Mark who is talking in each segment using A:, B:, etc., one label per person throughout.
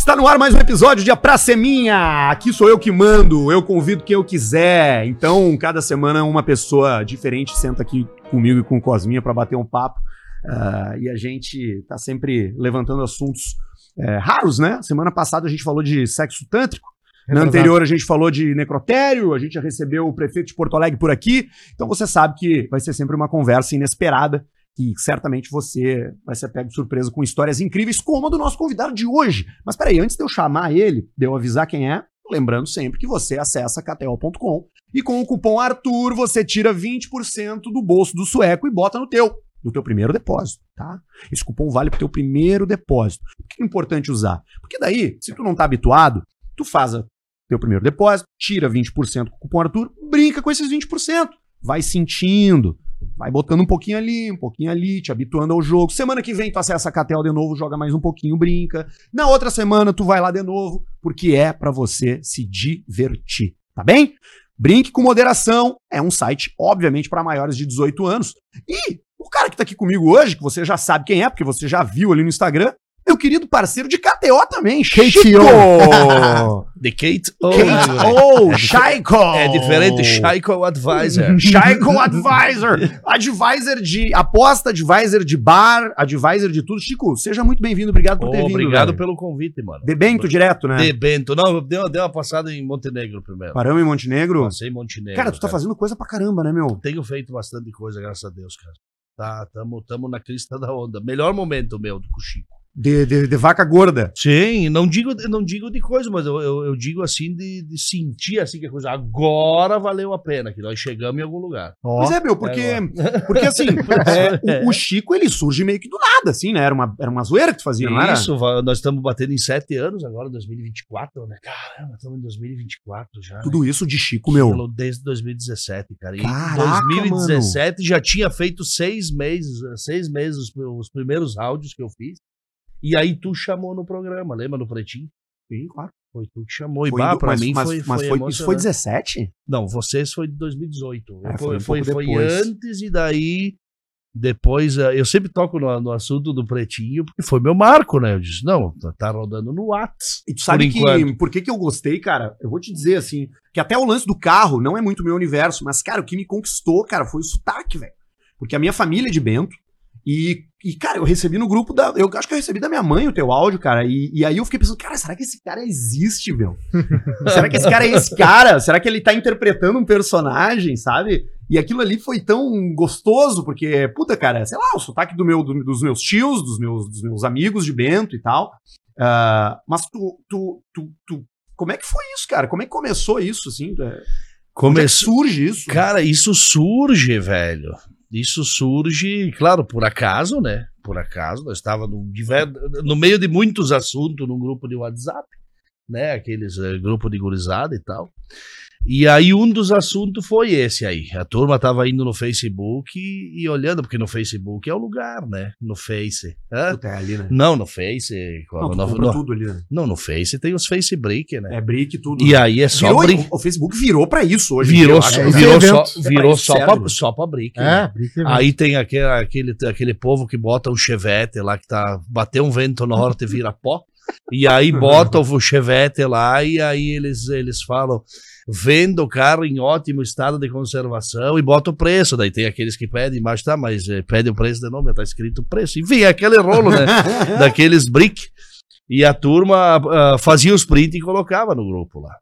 A: Está no ar mais um episódio de A Praça é Minha. Aqui sou eu que mando, eu convido quem eu quiser. Então, cada semana uma pessoa diferente senta aqui comigo e com o Cosminha para bater um papo. Uh, e a gente tá sempre levantando assuntos é, raros, né? Semana passada a gente falou de sexo tântrico. Na anterior a gente falou de necrotério, a gente já recebeu o prefeito de Porto Alegre por aqui. Então você sabe que vai ser sempre uma conversa inesperada que certamente você vai ser pego de surpresa com histórias incríveis, como a do nosso convidado de hoje. Mas peraí, antes de eu chamar ele, de eu avisar quem é, lembrando sempre que você acessa kto.com e com o cupom ARTUR você tira 20% do bolso do sueco e bota no teu, no teu primeiro depósito, tá? Esse cupom vale pro teu primeiro depósito. Por que é importante usar? Porque daí, se tu não tá habituado, tu faz o teu primeiro depósito, tira 20% com o cupom ARTUR, brinca com esses 20%, vai sentindo, Vai botando um pouquinho ali, um pouquinho ali, te habituando ao jogo. Semana que vem tu acessa a Catel de novo, joga mais um pouquinho, brinca. Na outra semana tu vai lá de novo, porque é para você se divertir, tá bem? Brinque com moderação, é um site obviamente para maiores de 18 anos. E o cara que tá aqui comigo hoje, que você já sabe quem é, porque você já viu ali no Instagram, meu querido parceiro de KTO também,
B: Kate
A: Chico!
B: De Kate O.
A: Kate O, Shaiko!
B: É diferente, Shaiko Advisor.
A: Shaiko Advisor! Advisor de aposta, advisor de bar, advisor de tudo. Chico, seja muito bem-vindo, obrigado por
B: Oh,
A: ter vindo.
B: obrigado
A: velho.
B: pelo convite, mano.
A: De Bento direto, né?
B: De Bento. Não, deu, deu uma passada em Montenegro primeiro.
A: Paramos em Montenegro.
B: Passei em Montenegro.
A: Cara, tu tá fazendo coisa pra caramba, né, meu?
B: Tenho feito bastante coisa, graças a Deus, cara. Tá, tamo, tamo na crista da onda. Melhor momento meu do Chico.
A: De, de, de vaca gorda.
B: Sim, não digo, não digo de coisa, mas eu, eu, eu digo assim de, de sentir assim que a coisa agora valeu a pena, que nós chegamos em algum lugar.
A: Pois é, meu, porque, porque assim, é, o, o Chico, ele surge meio que do nada, assim, né? Era uma, era uma zoeira que tu fazia, não era?
B: Isso, nós estamos batendo em sete anos agora, 2024, né? Caramba, estamos em 2024 já.
A: Tudo isso de Chico,
B: né?
A: meu.
B: Desde 2017, cara. E
A: Caraca,
B: em 2017 já tinha feito seis meses, seis meses os, os primeiros áudios que eu fiz. E aí tu chamou no programa, lembra no Pretinho?
A: Sim, claro.
B: Foi tu que chamou. E
A: Foi
B: bah, pra
A: mas,
B: mim
A: mas,
B: foi,
A: mas
B: foi,
A: foi, isso foi
B: emocionante.
A: 17?
B: Não, vocês foi de 2018.
A: É, foi
B: foi,
A: um
B: foi, antes e daí depois eh, eu sempre toco no, no assunto do Pretinho porque foi meu marco, né? Eu disse, não, tá- tá rodando no Whats.
A: E tu sabe
B: Por
A: que,
B: enquanto.
A: por que que eu gostei, cara? Eu vou te dizer, assim, que até o lance do carro não é muito meu universo, mas, cara, o que me conquistou, cara, foi o sotaque, velho. Porque a minha família é de Bento, e, e, cara, eu recebi no grupo da. Eu acho que eu recebi da minha mãe o teu áudio, cara. E, e aí eu fiquei pensando, cara, será que esse cara existe, meu? será que esse cara é esse cara? Será que ele tá interpretando um personagem, sabe? E aquilo ali foi tão gostoso, porque, puta, cara, sei lá, o sotaque do meu, do- dos meus tios, dos meus, dos meus amigos de Bento e tal. Ah, mas tu, tu, tu, tu- Como é que foi isso, cara? Como é que começou isso, assim? É, Onde é que surge isso?
B: Cara, isso surge, velho. Isso surge, claro, por acaso, né? Por acaso, nós estávamos no, no meio de muitos assuntos num grupo de WhatsApp, né? Aqueles eh, grupo de gurizada e tal. E aí um dos assuntos foi esse aí. A turma tava indo no Facebook e, e olhando, porque no Facebook é o lugar, né? No Face. Hã?
A: Puta, é ali, né?
B: Não, no Face.
A: Não,
B: no, no-
A: tudo ali, né?
B: não, no Face tem os Facebook, né?
A: É brick e tudo.
B: E aí é só
A: Virou, o, Facebook virou pra isso hoje.
B: Virou,
A: eu
B: só,
C: é,
B: virou, só.
A: É
B: virou só,
A: isso
B: pra, só pra brick.
C: É,
B: né?
C: brinca
B: Aí tem aquele, aquele, aquele povo que bota um chevette lá, que tá. Bateu um vento norte e vira pó. E aí bota o chevette lá e aí eles, eles falam. Venda o carro em ótimo estado de conservação e bota o preço. Daí tem aqueles que pedem, mas tá, mas eh, pede o preço de nome, tá escrito o preço. Enfim, é aquele rolo, né? daqueles brick. E a turma ah, fazia os print e colocava no grupo lá.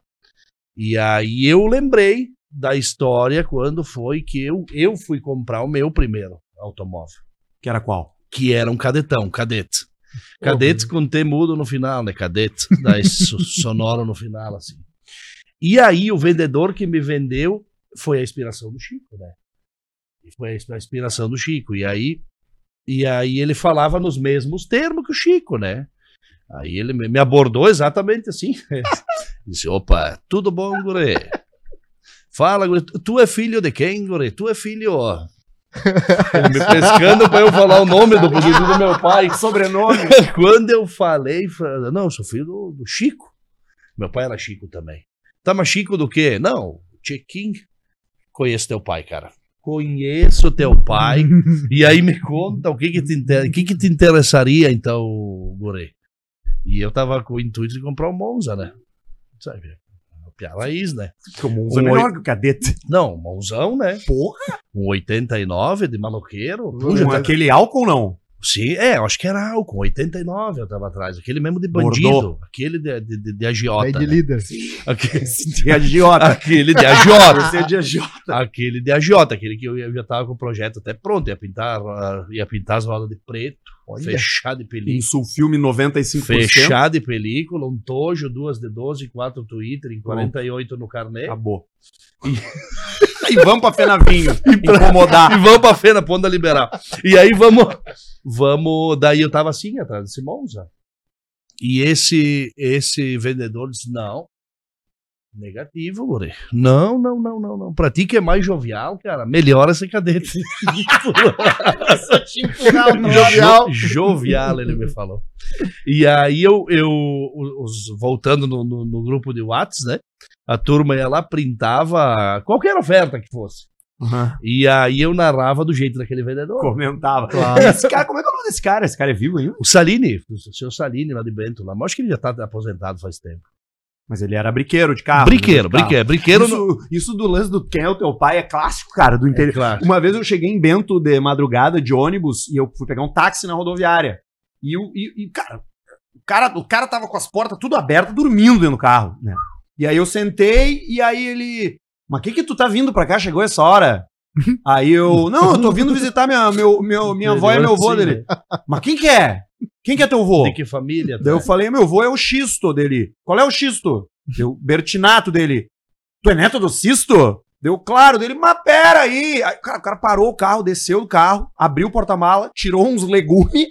B: E aí eu lembrei da história quando foi que eu, eu fui comprar o meu primeiro automóvel,
A: Que era qual?
B: que era um cadetão, cadete. Cadete com T mudo no final, né? Cadete, daí so- sonoro no final, assim. E aí o vendedor que me vendeu foi a inspiração do Chico, né? Foi a insp- a inspiração do Chico. E aí, e aí ele falava nos mesmos termos que o Chico, né? Aí ele me abordou exatamente assim. Disse, opa, tudo bom, guri? Fala, guri, tu é filho de quem, guri? Tu é filho... ó." Ele me pescando pra eu falar o nome do, do, do meu pai.
A: Sobrenome.
B: Quando eu falei, falei, não, eu sou filho do, do Chico. Meu pai era Chico também. Tá, mas Chico do quê? Não, Chiquinho. Conheço teu pai, cara. Conheço teu pai. e aí me conta o que que te, inter... o que que te interessaria, então, Guri. E eu tava com o intuito de comprar um Monza, né? Sabe? A raiz, né?
A: Como um
B: Um
A: menor que o cadete.
B: Não, um Monzão, né?
A: Porra!
B: Um 89 de maloqueiro.
A: Puxa,
B: Puxa,
A: aquele álcool não.
B: Sim, é, eu acho que era álcool, 89 eu tava atrás. Aquele mesmo de bandido.
A: Bordeaux.
B: Aquele de, de, de, de agiota.
C: de
B: né?
C: líder.
B: Aquele,
A: De agiota.
B: aquele de agiota.
A: Você é de agiota.
B: aquele de agiota, aquele que eu já tava com o projeto até pronto. Ia pintar, ah, ia pintar as rodas de preto,
C: Olha.
B: fechar de película.
A: Em Sulfilme 95%.
B: Fechar de película, um tojo, duas de 12, quatro Twitter, em 48 no carnê.
A: Acabou. E vamos pra Fenavinho. incomodar.
B: E vamos pra feira, ponta liberal. E aí vamos, vamos. Daí eu tava assim, atrás desse Monza. E esse, esse vendedor disse: não. Negativo, Guri. Não, não, não, não, não. Pra ti que é mais jovial, cara, melhora esse cadete.
C: Jovial.
B: Jo- jovial, ele me falou. E aí eu, eu os- voltando no, no- no grupo de Whats, né? A turma ia lá, printava qualquer oferta que fosse.
A: Aham.
B: E aí eu narrava do jeito daquele vendedor.
A: Comentava.
C: Claro.
A: Esse cara, como é que é o nome desse cara? Esse cara é vivo ainda?
B: O Salini, o seu Salini lá de Bento, lá. Mas acho que ele já tá aposentado faz tempo.
A: Mas ele era briqueiro de carro.
B: brinqueiro,
A: de carro.
B: brinquedo. Brinquedo no...
A: Isso, isso do lance do quem é o teu pai é clássico, cara, do interior.
B: Claro.
A: Uma vez eu cheguei em Bento de madrugada de ônibus e eu fui pegar um táxi na rodoviária. E, o e, e, cara, o cara, o cara tava com as portas tudo abertas, dormindo dentro do carro, né? E aí eu sentei e aí ele. Mas que que tu tá vindo pra cá? Chegou essa hora? Aí eu. Não, eu tô vindo visitar minha, meu, meu, minha avó e meu avô
B: Sim,
A: dele. Mas quem que é? Quem que é teu avô?
B: De que família?
A: Daí eu
B: tá?
A: falei, meu avô é o Xisto dele. Qual é o Xisto? Deu Bertinato dele. Tu é neto do Xisto? Deu claro dele, mas pera aí. Aí, cara, o cara parou o carro, desceu do carro, abriu o porta-mala, tirou uns legumes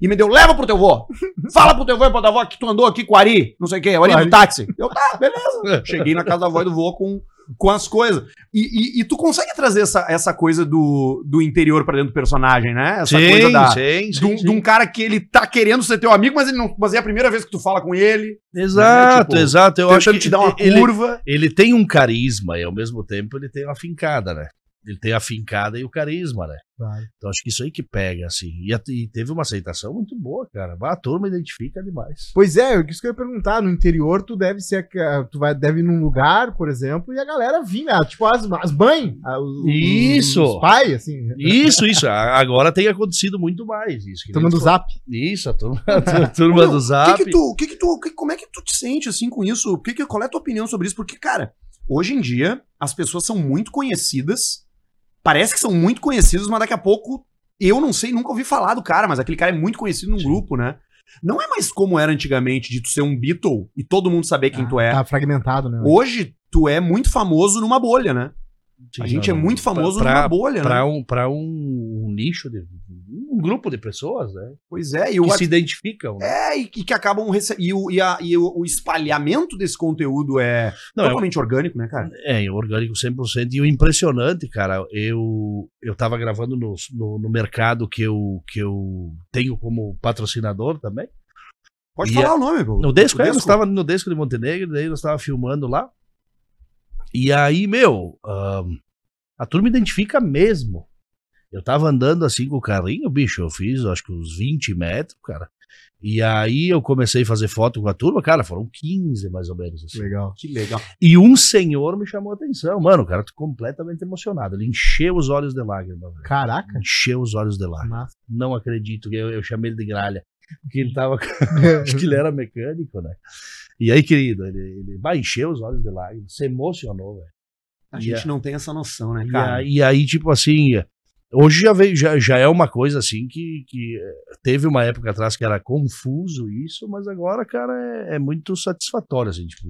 A: e me deu, leva pro teu avô. Fala pro teu avô e pro tua avó que tu andou aqui com o Ari, não sei o quê, o Ari
C: Ari.
A: do táxi. Eu, tá, beleza. Cheguei na casa da avó e do vô com, com as coisas. E, e- e tu consegue trazer essa, essa coisa do, do interior pra dentro do personagem, né? Essa coisa da...
B: sim,
A: De um, de um cara que ele tá querendo ser teu amigo, mas ele não. Mas é a primeira vez que tu fala com ele.
B: Exato,
A: Né, tipo,
B: exato. Eu acho que
A: te dar uma
B: ele,
A: curva.
B: ele tem um carisma e ao mesmo tempo ele tem uma fincada, né? Ele tem a fincada e o carisma, né?
C: Claro.
B: Então acho que isso aí que pega, assim. E, e teve uma aceitação muito boa, cara. A turma identifica demais.
C: Pois é, isso que eu ia perguntar. No interior, tu deve ser. Tu vai, deve ir num lugar, por exemplo, e a galera vinha, ah, tipo, as, as mães. ah, os-
B: Isso.
C: Os pais, assim.
B: Isso, isso. Agora tem acontecido muito mais isso.
C: Turma do zap.
B: Isso, a turma, a turma
A: Meu,
B: do Zap.
A: que, que tu, o que que tu, que- como é que tu te sente assim com isso? Que que, qual é a tua opinião sobre isso? Porque, cara, hoje em dia as pessoas são muito conhecidas. Parece que são muito conhecidas, mas daqui a pouco eu não sei, nunca ouvi falar do cara, mas aquele cara é muito conhecido num
B: Sim.
A: grupo, né? Não é mais como era antigamente de tu ser um Beatle e todo mundo saber quem
C: Ah,
A: tu é.
C: Tá fragmentado, né?
A: Hoje tu é muito famoso numa bolha, né? A
B: Sim,
A: gente
B: não,
A: é muito famoso
B: pra-
A: numa bolha, né?
B: Pra um, pra um nicho, de, um grupo de pessoas, né?
A: Pois é, e o
B: Que se identificam. Né?
A: É, e, que acabam recebendo. E, o, e, a- e o, o espalhamento desse conteúdo é
B: Não, é,
A: totalmente orgânico, né, cara?
B: é orgânico 100%. E o impressionante, cara, eu, eu tava gravando no, no, no mercado que eu, que eu tenho como patrocinador também.
A: Pode
B: E
A: falar o nome, pô.
B: No Desco,
A: O
B: é, nós estava no Desco de Montenegro, daí nós estava filmando lá. E aí, meu, a turma identifica mesmo. Eu tava andando assim com o carrinho, bicho, eu fiz acho que uns 20 metros, cara. E aí eu comecei a fazer foto com a turma, cara, foram 15 mais ou menos. Assim.
C: Legal.
A: Que legal.
B: E um senhor me chamou a atenção. Mano, o cara tá completamente emocionado. Ele encheu os olhos de lágrima, velho.
C: Caraca.
B: Encheu os olhos de lágrima.
C: Massa.
B: Não acredito, eu, eu chamei ele de gralha. Porque ele tava Acho que ele era mecânico, né? E aí, querido, ele, ele vai encher os olhos de lágrimas, se emocionou, velho.
A: A
B: E
A: gente
B: a-
A: não tem essa noção, né,
B: E,
A: cara?
B: aí- e aí, tipo assim, hoje já, veio, já, já é uma coisa assim que, que eh, teve uma época atrás que era confuso isso, mas agora, cara, é, é muito satisfatório, assim, tipo,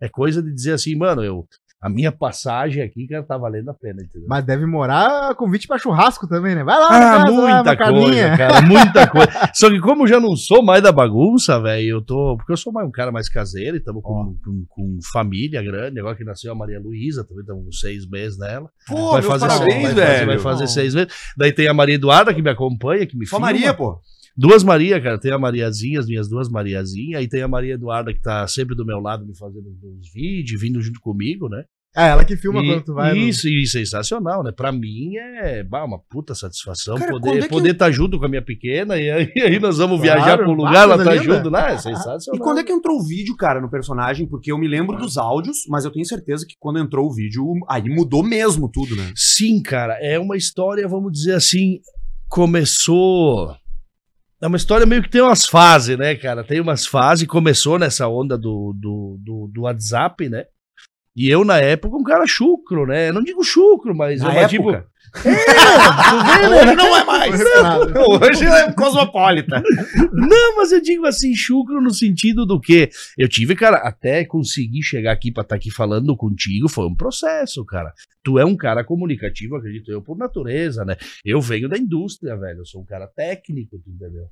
B: é coisa de dizer assim, mano, eu, a minha passagem aqui, cara, tá valendo a pena, entendeu?
C: Mas deve morar convite pra churrasco também, né? Vai lá,
B: Ah,
C: casa, lá,
B: muita
C: uma
B: coisa, cara, muita coisa. Só que como eu já não sou mais da bagunça, velho, eu tô. Porque eu sou mais um cara mais caseiro e estamos com, com, com família grande. Agora que nasceu a Maria Luísa, também estamos com seis meses nela.
A: Pô,
B: vai fazer,
A: parabéns,
B: vai
A: velho.
B: Fazer, vai fazer seis meses. Daí tem a Maria Eduarda que me acompanha, que me
A: Só
B: filma.
A: Maria, pô.
B: Duas Maria, cara. Tem a Mariazinha, as minhas duas Mariazinhas. Aí tem a Maria Eduarda que tá sempre do meu lado me fazendo uns vídeos, vindo junto comigo, né?
C: É, ela que filma quando tu vai. no-
B: Isso, e sensacional, né? Pra mim é bah, uma puta satisfação
A: Cara,
B: poder
A: é que-
B: poder estar junto com a minha pequena e aí, e aí nós vamos
C: Claro,
B: viajar para um lugar, ela tá
C: linda.
B: junto lá, é
A: E
B: sensacional.
A: quando é que entrou o vídeo, cara, no personagem? Porque eu me lembro dos áudios, mas eu tenho certeza que quando entrou o vídeo, aí mudou mesmo tudo, né?
B: Sim, cara, é uma história, vamos dizer assim, começou. É uma história meio que tem umas fases, né, cara? Tem umas fases, começou nessa onda do, do, do, do WhatsApp, né? E eu, na época, um cara chucro, né? Eu não digo chucro, mas
A: Na
B: eu
A: época.
B: tipo. Vê, né?
A: Hoje não é mais. Hoje é cosmopolita.
B: Não, mas eu digo assim, chucro no sentido do que eu tive, cara, até conseguir chegar aqui pra estar aqui falando contigo foi um processo, cara. Tu é um cara comunicativo, acredito eu, por natureza, né? Eu venho da indústria, velho, eu sou um cara técnico, tu entendeu?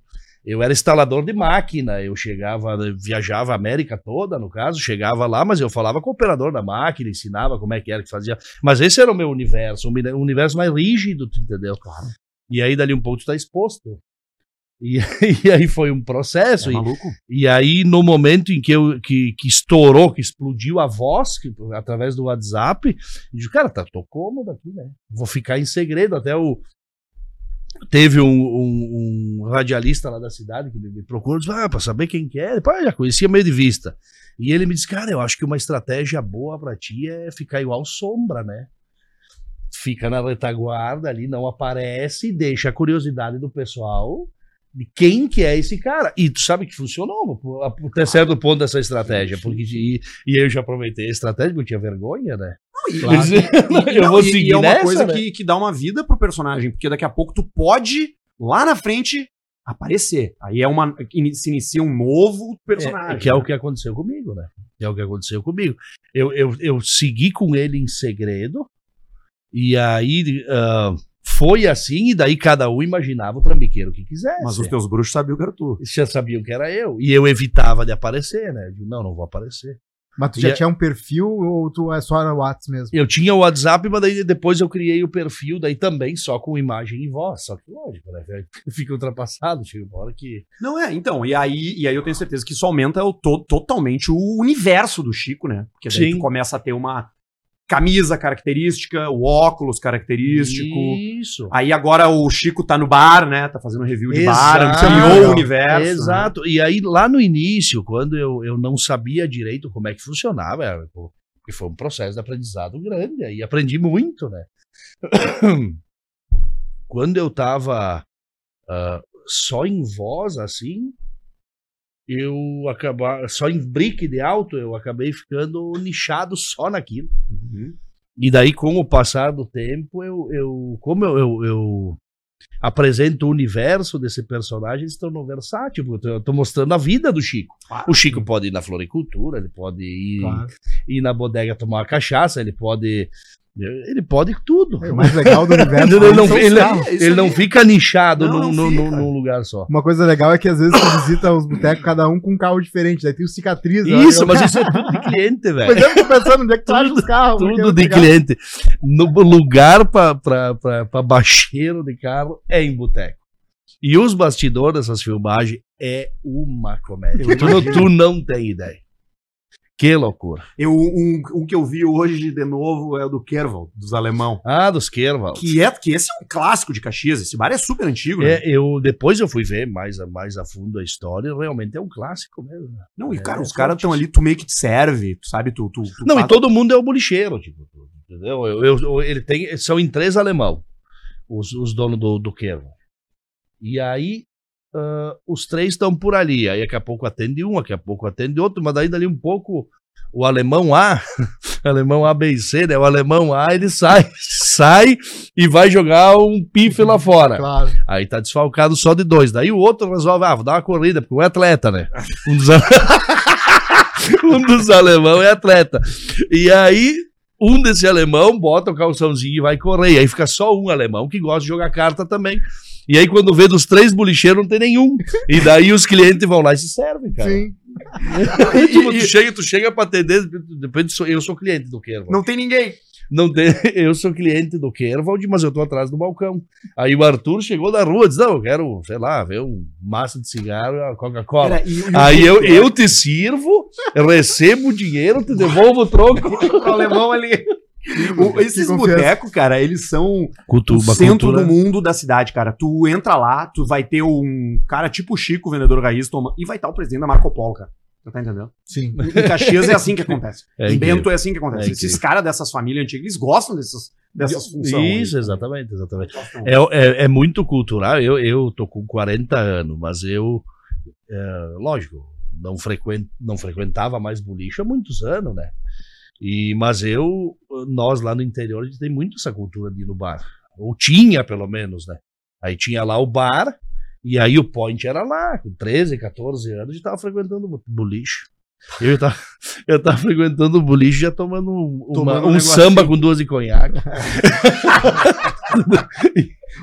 B: Eu era instalador de máquina, eu chegava, viajava a América toda, no caso, chegava lá, mas eu falava com o operador da máquina, ensinava como é que era que fazia. Mas esse era o meu universo, uni- um universo mais rígido, tu entendeu?
A: Claro.
B: E aí dali um pouco tu tá exposto. E, e aí foi um processo.
A: É
B: e,
A: maluco?
B: e aí, no momento em que, eu, que, que estourou, que explodiu a voz, que, através do WhatsApp, eu disse, cara, tá, tô cômodo aqui, né? Vou ficar em segredo. Até o. Teve um, um- um radialista lá da cidade que me, procurou, disse, ah, pra saber quem que é. Eu já conhecia meio de vista. E ele me disse, cara, eu acho que uma estratégia boa pra ti é ficar igual sombra, né? Fica na retaguarda ali, não aparece, deixa a curiosidade do pessoal de quem que é esse cara. E tu sabe que funcionou até certo ponto dessa estratégia. Porque, e, e eu já aproveitei a estratégia, porque eu tinha vergonha, né?
A: E-
B: Claro.
A: e-
B: eu
A: não,
B: vou
A: e- e
B: seguir
A: é uma
B: nessa,
A: coisa
B: né?
A: que, que dá uma vida pro personagem, porque daqui a pouco tu pode, lá na frente, aparecer. Aí é uma. Se inicia um novo personagem.
B: É, que é o que aconteceu comigo, né? É o que aconteceu comigo. Eu, eu, eu segui com ele em segredo, e aí ah, foi assim, e daí cada um imaginava o trambiqueiro que quisesse.
A: Mas os teus bruxos sabiam que era tu.
B: Eles já sabiam que era eu. E eu evitava de aparecer, né? Eu digo, não, não vou aparecer.
C: Mas tu já
B: E é-
C: tinha um perfil ou tu é só no WhatsApp mesmo?
B: Eu tinha o WhatsApp, mas daí depois eu criei o perfil, daí também só com imagem e voz. Só que, lógico, né? Fica ultrapassado, chega uma hora que.
A: Não é, então. E aí, e aí eu tenho certeza que isso aumenta o to- totalmente o universo do Chico, né? Porque daí
B: Sim.
A: tu começa a ter uma camisa característica, o óculos característico.
B: Isso.
A: Aí agora o Chico tá no bar, né? Tá fazendo review de bar,
B: Exato.
A: ampliou o universo. né?
B: Exato. E aí, lá no início, quando eu, eu não sabia direito como é que funcionava, que foi um processo de aprendizado grande, aí aprendi muito, né? Quando eu tava ah, só em voz, assim, eu acabar só em brick de alto, eu acabei ficando nichado só naquilo.
A: Uhum.
B: E daí, com o passar do tempo, eu, eu como eu, eu, eu apresento o universo desse personagem, se tornou versátil, porque eu tô mostrando a vida do Chico.
A: Claro.
B: O Chico pode ir na floricultura, ele pode ir,
C: Claro.
B: ir na bodega tomar uma cachaça, ele pode. Ele pode tudo.
C: É, o mais legal do universo.
B: Ele não, ele- ele não fica nichado
A: Não,
B: num,
A: não
B: num-
A: fica.
B: num- num lugar só.
C: Uma coisa legal é que às vezes tu visita os botecos, cada um com um carro diferente. Daí tem o cicatriz. eu-
B: Isso,
C: eu-
B: mas isso é tudo de cliente, velho.
C: Pois é, eu tô pensando onde é que tu acha os carros.
B: Tudo de
C: legal.
B: cliente. No lugar para baixeiro de carro é em boteco. E os bastidores dessas filmagens é uma comédia. Tu tu não tem ideia. Que loucura.
A: Eu, um, um que eu vi hoje de novo é o do Kerval, dos alemão.
B: Ah, dos Kerval.
A: Que, é, que esse é um clássico de Caxias. Esse bar é super antigo, né?
B: É, eu, depois eu fui ver mais a, mais a fundo a história, realmente é um clássico mesmo.
A: Não, e
B: É,
A: cara,
B: é
A: os caras estão ali, tu meio que te serve, tu sabe? Tu, tu, tu
B: Não,
A: faz-
B: e todo mundo é o bolicheiro, tipo, entendeu? Eu, eu- eu- ele tem, são em três alemão, os, os donos do, do Kerval. E aí, ah, os três estão por ali. Aí daqui a pouco atende um, daqui a pouco atende outro, mas daí dali um pouco o alemão A, o alemão A, B e C, né? O alemão A, ele sai, sai e vai jogar um pife lá fora.
C: Claro.
B: Aí tá desfalcado só de dois. Daí o outro resolve, ah, vou dar uma corrida, porque um é atleta, né? Um dos, um dos alemão é atleta. E aí, um desse alemão bota o calçãozinho e vai correr. Aí fica só um alemão que gosta de jogar carta também. E aí, quando vê dos três bolicheiros, não tem nenhum. E daí os clientes vão lá e se servem, cara.
C: Sim.
B: tipo, tu chega, tu chega pra atender, depois eu sou cliente do Kerval.
A: Não tem ninguém.
B: Não tem, eu sou cliente do Kervald, mas eu tô atrás do balcão. Aí o Arthur chegou da rua, disse: Não, eu quero, sei lá, ver um massa de cigarro, Coca-Cola.
A: E- e o
B: Aí eu,
A: que-
B: eu te sirvo, eu recebo o dinheiro, te devolvo o troco.
A: o alemão ali. O- esses botecos, cara, eles são o centro
B: cultura-
A: do mundo da cidade, cara. Tu entra lá, tu vai ter um cara tipo o Chico, vendedor raiz, toma, e vai estar o presidente da Marco Polo, cara. Tu tá entendendo?
C: Sim.
A: Em Caxias é assim que acontece.
B: É
A: em. Bento é assim que acontece.
B: É
A: Esses caras dessas famílias antigas, eles gostam dessas, dessas funções.
B: Isso, exatamente, exatamente. É, é, é muito cultural. Eu, eu tô com 40 anos, mas eu, é, lógico, não, frequen, não frequentava mais boliche há muitos anos, né? E, mas eu, nós lá no interior, a gente tem muito essa cultura de ir no bar. Ou tinha, pelo menos, né? Aí tinha lá o bar, e aí o point era lá, com 13, 14 anos, a gente tava frequentando o boliche. Eu tava, eu tava frequentando o boliche já tomando um, uma-
A: Tomando um
B: um samba com duas de conhaque.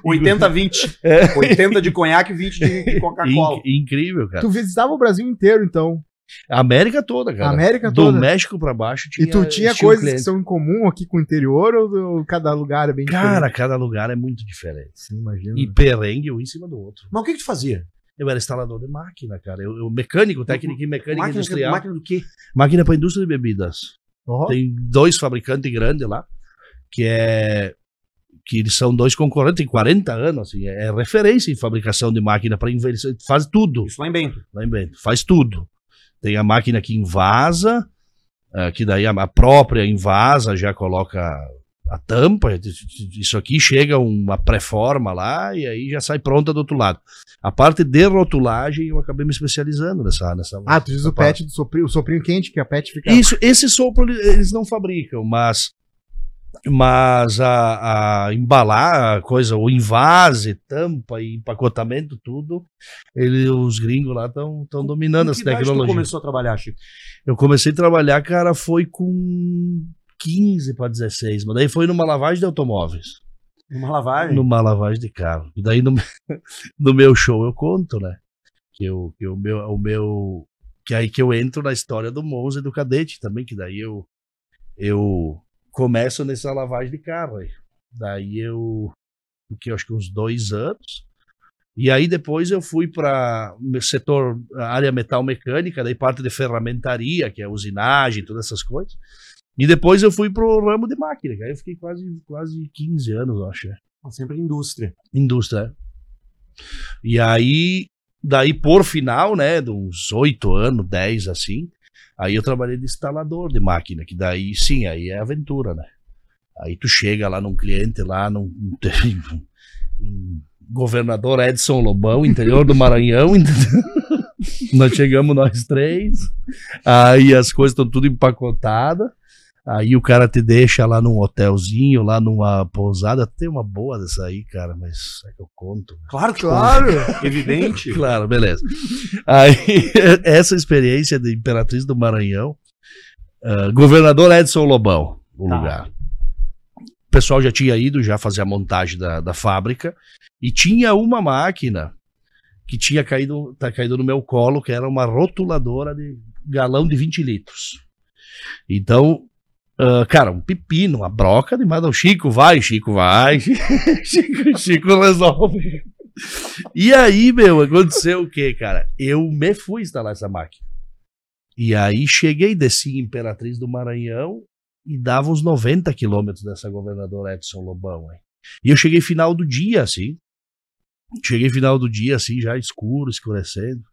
A: 80-20.
B: É.
A: 80 de conhaque e 20 de, de Coca-Cola.
B: Inc- incrível, cara.
C: Tu visitava o Brasil inteiro, então.
B: A América toda, cara.
C: A América
B: Do
C: toda.
B: México pra baixo tinha.
C: e tu tinha coisas
B: cliente.
C: que são em comum aqui com o interior ou, ou cada lugar é bem
B: Cara, cada lugar é muito diferente.
C: Sim, imagina.
B: E perrengue um em cima do outro.
A: Mas o que, que tu fazia?
B: Eu era instalador de máquina, cara. Eu, eu mecânico, técnico em mecânica
A: Máquina,
B: industrial. Máquina,
A: máquina do quê?
B: para indústria de bebidas.
C: Ó,
B: Tem dois fabricantes grandes lá, que é que eles são dois concorrentes, tem 40 anos, assim, é referência em fabricação de máquina para inversão, faz tudo.
A: Isso lá em Bento.
B: lá em Bento. Faz tudo. Tem a máquina que invasa, eh, que daí a, própria invasa já coloca a tampa. Isso aqui chega uma pré-forma lá e aí já sai pronta do outro lado. A parte de rotulagem eu acabei me especializando nessa. nessa
C: Ah, tu diz o
B: parte.
C: pet do soprinho, o soprinho quente, que a pet fica.
B: Isso, esse sopro ele- eles não fabricam, mas mas a, a embalar a coisa, o invase, tampa e empacotamento, tudo, ele, os gringos lá estão dominando essa tecnologia.
A: começou a trabalhar, Chico?
B: Eu comecei a trabalhar, cara, foi com 15 para 16, mas daí foi numa lavagem de automóveis,
A: Numa lavagem.
B: numa lavagem de carro. E daí no, no meu show eu conto, né? Que, eu, que o meu, o meu que aí que eu entro na história do Monza e do Cadete também, que daí eu eu começo nessa lavagem de carro. Aí. Daí eu que eu acho que uns dois anos. E aí depois eu fui para o setor área metal mecânica, daí parte de ferramentaria, que é usinagem, todas essas coisas. E depois eu fui pro ramo de máquina, que aí eu fiquei quase quase 15 anos, eu acho. é.
A: Sempre indústria.
B: Indústria. é. E aí, daí por final, né, de uns 8 anos, 10 assim, aí eu trabalhei de instalador de máquina, que daí sim, aí é aventura, né? Aí tu chega lá num cliente lá num, governador Edson Lobão, interior do Maranhão, entendeu? nós chegamos nós três, aí as coisas estão tudo empacotadas, aí o cara te deixa lá num hotelzinho, lá numa pousada, tem uma boa dessa aí, cara, mas é que eu conto.
A: Claro que
C: Claro!
A: Evidente.
B: Claro, beleza. Aí, essa experiência de Imperatriz do Maranhão, ah, governador Edson Lobão, o
A: Tá.
B: lugar. O pessoal já tinha ido já fazer a montagem da, da fábrica e tinha uma máquina que tinha caído, tá caído no meu colo, que era uma rotuladora de galão de 20 litros. Então, ah, cara, um pepino, uma broca de o Chico vai, Chico vai, Chico, Chico resolve. E aí, meu, aconteceu o que, cara? Eu me fui instalar essa máquina. E aí cheguei, desci em Imperatriz do Maranhão e dava uns 90 quilômetros dessa governadora Edson Lobão. Hein? E eu cheguei final do dia, assim. Cheguei final do dia, assim, já escuro, escurecendo.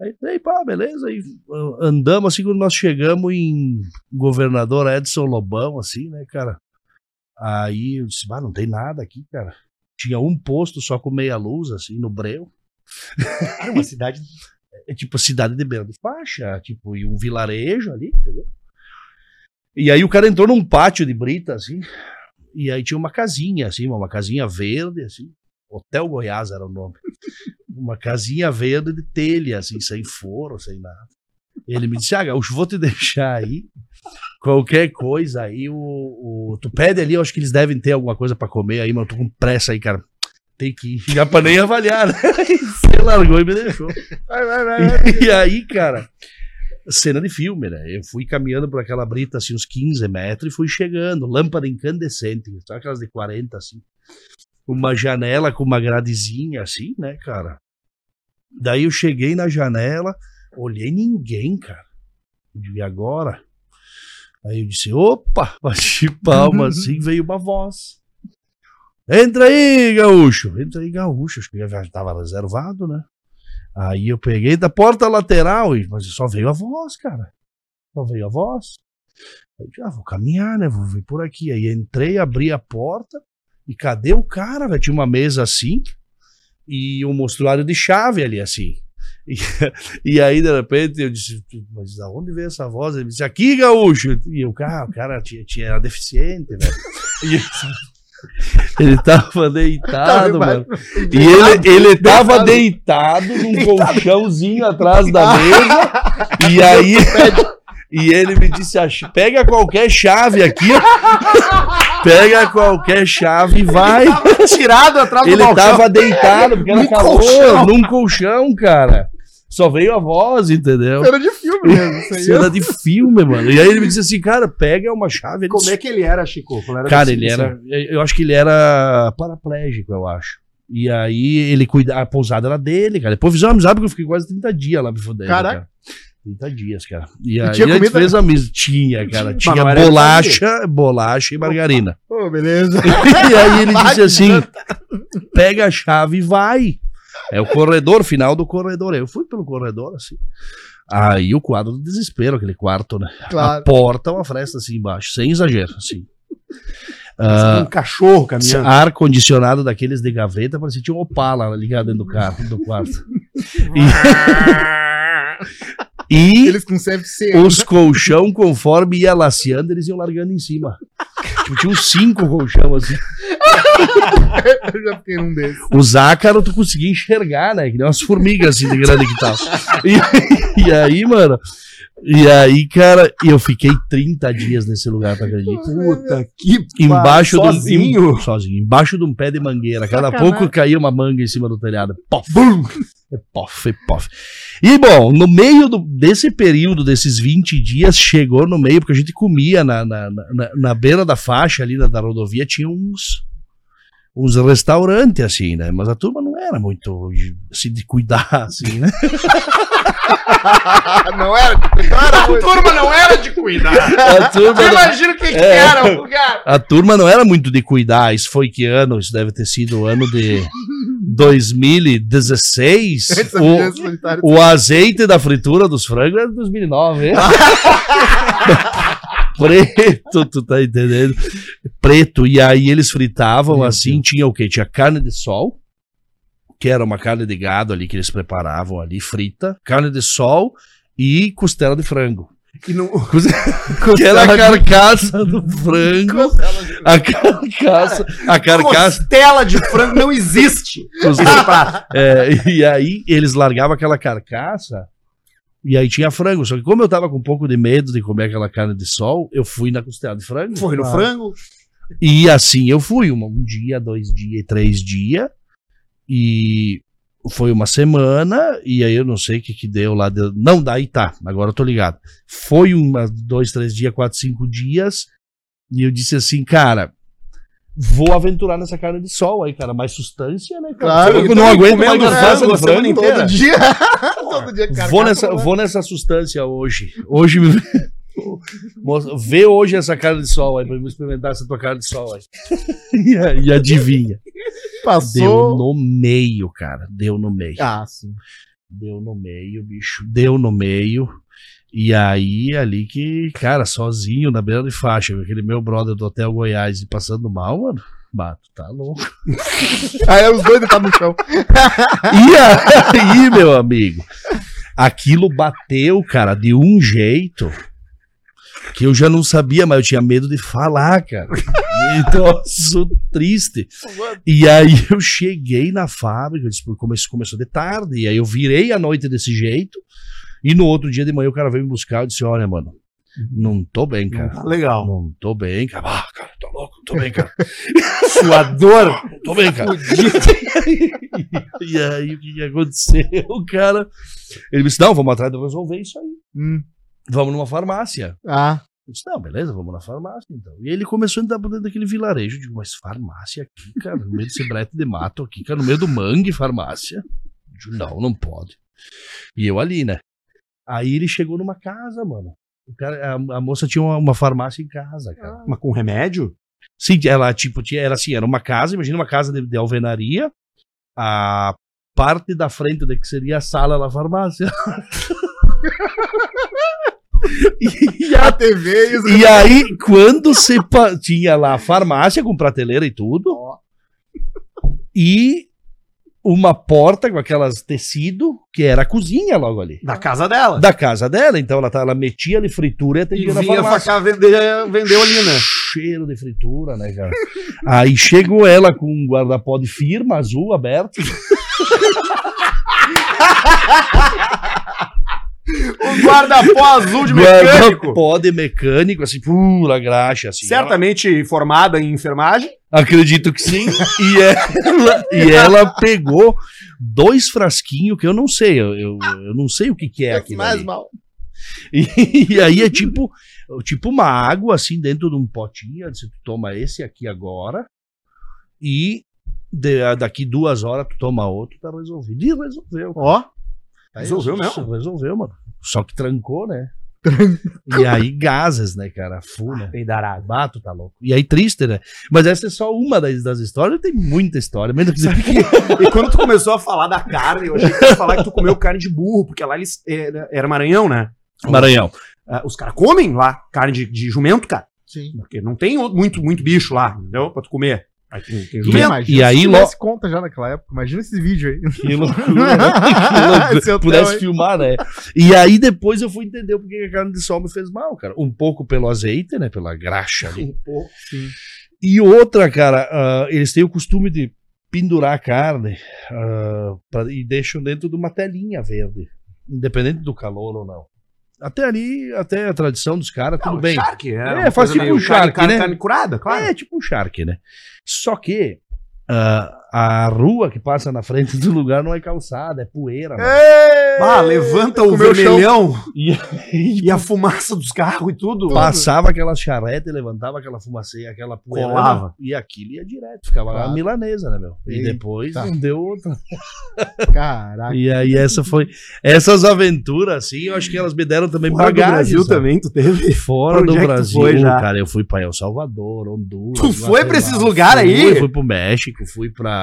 B: Aí, aí pá, beleza. Aí ah, andamos, assim, quando nós chegamos em governador Edson Lobão, assim, né, cara? Aí eu disse, bah, não tem nada aqui, cara. Tinha um posto só com meia luz, assim, no breu.
A: Cara, uma cidade.
B: É tipo cidade de beira de faixa, tipo, e um vilarejo ali, entendeu? E aí o cara entrou num pátio de brita, assim, e aí tinha uma casinha, assim, uma casinha verde, assim, Hotel Goiás era o nome. Uma casinha verde de telha, assim, sem forro, sem nada. Ele me disse, ah, Gaúcho, vou te deixar aí, qualquer coisa aí, o, o- tu pede ali, eu acho que eles devem ter alguma coisa pra comer aí, mas eu tô com pressa aí, cara. Tem que ir, já pra nem avaliar, né? Você largou e me deixou.
C: Vai, vai, vai. vai.
B: E aí, cara, cena de filme, né? Eu fui caminhando por aquela brita, assim, uns 15 metros e fui chegando. Lâmpada incandescente, sabe aquelas de 40, assim. Uma janela com uma gradezinha, assim, né, cara? Daí eu cheguei na janela, olhei ninguém, cara. E agora? Aí eu disse, opa, bati palma assim, veio uma voz. Entra aí, gaúcho. Entra aí, gaúcho. Acho que já estava reservado, né? Aí eu peguei da porta lateral, e- mas só veio a voz, cara. Só veio a voz. Aí, já vou caminhar, né? Vou vir por aqui. Aí entrei, abri a porta e cadê o cara, velho? Tinha uma mesa assim e um mostruário de chave ali assim. E, e aí, de repente, eu disse, mas da onde veio essa voz? Ele disse, aqui, gaúcho. E eu, cara, o cara tinha, tinha, era deficiente, velho. E ele tava deitado,
C: Tá,
B: mano. E ele, ele tava deitado num colchãozinho atrás da mesa. E aí. E ele me disse: "Ach- pega qualquer chave aqui. Pega qualquer chave e vai.
A: Tirado atrás do
B: Ele tava deitado, porque era calor,
A: colchão.
B: num colchão, cara. Só veio a voz, entendeu?
C: Era de filme mesmo. Isso aí.
B: Isso era de filme, mano. E aí ele me disse assim, cara, pega uma chave. Ele
A: Como é que ele era, Chico? Era
B: Cara, ele era. Eu acho que ele era paraplégico, eu acho. E aí ele cuida, a pousada era dele, cara. Depois fizemos amizade porque eu fiquei quase 30 dias lá me fudendo.
C: Caraca.
B: Cara. 30 dias, cara. E, aí
C: tinha
B: a
C: comida?
B: fez amizade. Tinha, cara. Tinha
A: era
B: bolacha, bolacha e margarina.
C: Pô, beleza.
B: e aí ele disse assim: pega a chave e vai. É o corredor, final do corredor. Eu fui pelo corredor, assim. Aí o quadro do desespero, aquele quarto, né? A
C: Claro.
B: porta, uma fresta assim embaixo, sem exagero, assim.
A: Um
B: Ah,
A: cachorro caminhando.
B: ar condicionado daqueles de gaveta, parecia que tinha um Opala ligado dentro do carro, do quarto. E, e
C: Eles com CFC.
B: os colchão, conforme ia laceando, eles iam largando em cima. Tipo, tinha uns cinco colchão assim.
C: Eu já fiquei num desses.
B: Os ácaros tu conseguia enxergar, né? Que nem umas formigas assim de grande que tava. E, e aí, mano. E aí, cara, eu fiquei 30 dias nesse lugar, tu acredita?
A: Puta que
B: Embaixo
A: pariu.
B: do
A: sozinho.
B: sozinho, embaixo de um pé de mangueira. Cada
C: Sacanagem.
B: pouco caía uma manga em cima do telhado. Pof, e pof, e pof. E bom, no meio do- desse período, desses 20 dias, chegou no meio, porque a gente comia na, na, na, na beira da faixa ali da, da rodovia, tinha uns uns restaurantes assim, né? Mas a turma não era muito assim de cuidar assim, né?
C: não era, não era
A: A
C: muito.
A: turma não era de cuidar.
B: A turma não-
C: Imagina o que, que
B: É.
C: era o lugar.
B: A turma não era muito de cuidar. Isso foi que ano? Isso deve ter sido o ano de 2016.
C: Antes da
B: O, o azeite da fritura dos frangos era de 2009, hein? Preto, tu tá entendendo? Preto. E aí eles fritavam
A: Meu
B: assim. Tinha o quê? Tinha carne de sol, que era uma carne de gado ali que eles preparavam ali, frita. Carne de sol e costela de frango.
A: E não...
B: Que era a carcaça do frango. A carcaça. A carcaça.
A: Costela de frango não existe.
B: É, e aí eles largavam aquela carcaça. E aí tinha frango. Só que como eu tava com um pouco de medo de comer aquela carne de sol, eu fui na costela de frango.
A: Foi no
C: Ah.
A: frango.
B: E assim eu fui. Um, um dia, dois dias, três dias. E foi uma semana. E aí eu não sei o que que deu lá. deu- Não, daí tá. Agora eu tô ligado. Foi uma, dois, três dias, quatro, cinco dias. E eu disse assim, cara. Vou aventurar nessa carne de sol aí, cara. Mais substância, né, cara?
C: Claro,
B: eu não aguento mais
A: frango
B: frango.
A: inteira.
C: Todo dia. Todo dia, cara.
B: Vou nessa, vou nessa substância hoje. Hoje me. Vê hoje essa cara de sol aí, pra eu experimentar essa tua cara de sol aí. e, e adivinha. Deu
C: Passou.
B: no meio, cara. Deu no meio.
C: Ah, sim.
B: Deu no meio, bicho. Deu no meio. E aí, ali que, cara, sozinho na beira de faixa, aquele meu brother do Hotel Goiás e passando mal, mano. Bato, tá louco.
C: Aí os dois estavam no chão.
B: E aí, meu amigo, aquilo bateu, cara, de um jeito que eu já não sabia, mas eu tinha medo de falar, cara. Então, sou triste. E aí eu cheguei na fábrica, disse, "Pô, começou, começou de tarde, e aí eu virei a noite desse jeito, e no outro dia de manhã o cara veio me buscar, eu disse, olha, mano, não tô bem, cara.
A: Tá legal.
B: Não tô bem, cara. Ah, cara, tô louco, não tô bem, cara.
A: Suador.
B: Não tô bem, cara. E aí, o que, que aconteceu, cara? Ele me disse: Não, vamos atrás de resolver isso aí.
C: Hum.
B: Vamos numa farmácia.
C: Ah,
B: Eu disse: Não, beleza, vamos na farmácia então. E ele começou a entrar por dentro daquele vilarejo. Eu digo: Mas farmácia aqui, cara, no meio desse brete de mato aqui, cara, no meio do mangue, farmácia. Eu digo: Não, não pode. E eu ali, né? Aí ele chegou numa casa, mano. O cara, a, a moça tinha uma, uma farmácia em casa, cara.
A: Mas com remédio?
B: Sim, ela, tipo, tinha, era assim, era uma casa, imagina uma casa de, de alvenaria, a parte da frente da que seria a sala da farmácia. e,
C: A TV e os...
B: e aí, quando pa- tinha lá a farmácia com prateleira e tudo, e uma porta com aquelas tecido, que era a cozinha logo ali.
A: Da casa dela.
B: Da casa dela, então ela, tá, ela metia ali fritura e
A: E
B: atendia na
A: vinha
B: farmácia.
A: cá vender, vender olina.
B: Cheiro de fritura, né, cara? Aí chegou ela com um guarda-pó de firma azul aberto.
A: Um guarda-pó azul de mecânico.
B: Guarda-pó de mecânico, assim, pura graxa, assim.
A: Certamente formada em enfermagem.
B: Acredito que sim. E ela, e ela pegou dois frasquinhos que eu não sei, eu, eu, eu não sei o que, que é aquilo
C: mais
B: ali.
C: mal.
B: E, e aí é tipo, tipo uma água assim dentro de um potinho. Você toma esse aqui agora e de- daqui duas horas tu toma outro, tá resolvido. E resolveu.
C: Ó.
A: Resolveu mesmo?
B: Resolveu, mano. Só que trancou, né? E aí gases, né, cara? Funa.
A: Peidarado.
B: Bato, tá louco. E aí triste, né? Mas essa é só uma das, das histórias. Tem muita história. Mesmo que
A: E quando tu começou a falar da carne, eu achei que tu ia falar que tu comeu carne de burro, porque lá eles. Era, era Maranhão, né?
B: Maranhão.
A: Ah, os caras comem lá carne de, de jumento, cara.
C: Sim.
A: Porque não tem muito, muito bicho lá, entendeu? Pra tu comer.
B: E- e aí,
C: se
B: lo-
C: tivesse conta já naquela época. Imagina esse vídeo aí.
B: Que loucura, né? Que
C: hotel,
B: Pudesse
C: hein?
B: filmar, né? E aí depois eu fui entender o porquê que a carne de sol me fez mal, cara. Um pouco pelo azeite, né? Pela graxa ali.
A: Pô, sim.
B: E outra, cara, ah, eles têm o costume de pendurar a carne ah, pra- e deixam dentro de uma telinha verde, independente do calor ou não. Até ali, até a tradição dos caras, tudo bem.
A: Charque, é,
B: É, faz tipo
A: meio
B: um charque,
A: carne,
B: né?
A: Carne curada, claro.
B: É tipo um charque, né? Só que ah, a rua que passa na frente do lugar não é calçada, é poeira. mano.
A: Ah, levanta o vermelhão
B: E,
A: e a fumaça dos carros e tudo.
B: Passava aquela charreta e levantava aquela fumaceia, aquela poeira.
A: Colava.
B: E aquilo ia direto, ficava lá
C: Claro.
B: a milanesa, né, meu? E
C: Eita.
B: depois não deu outra.
C: Caraca.
B: E aí essa foi. Essas aventuras, assim, eu acho que elas me deram também
A: Fora do
B: bagagem.
A: Brasil
B: sabe?
A: também, tu teve.
B: Fora do
A: é
B: Brasil,
A: foi já?
B: cara, eu fui pra El Salvador, Honduras.
A: Tu foi pra esses lugares aí?
B: Fui, fui pro México, fui pra.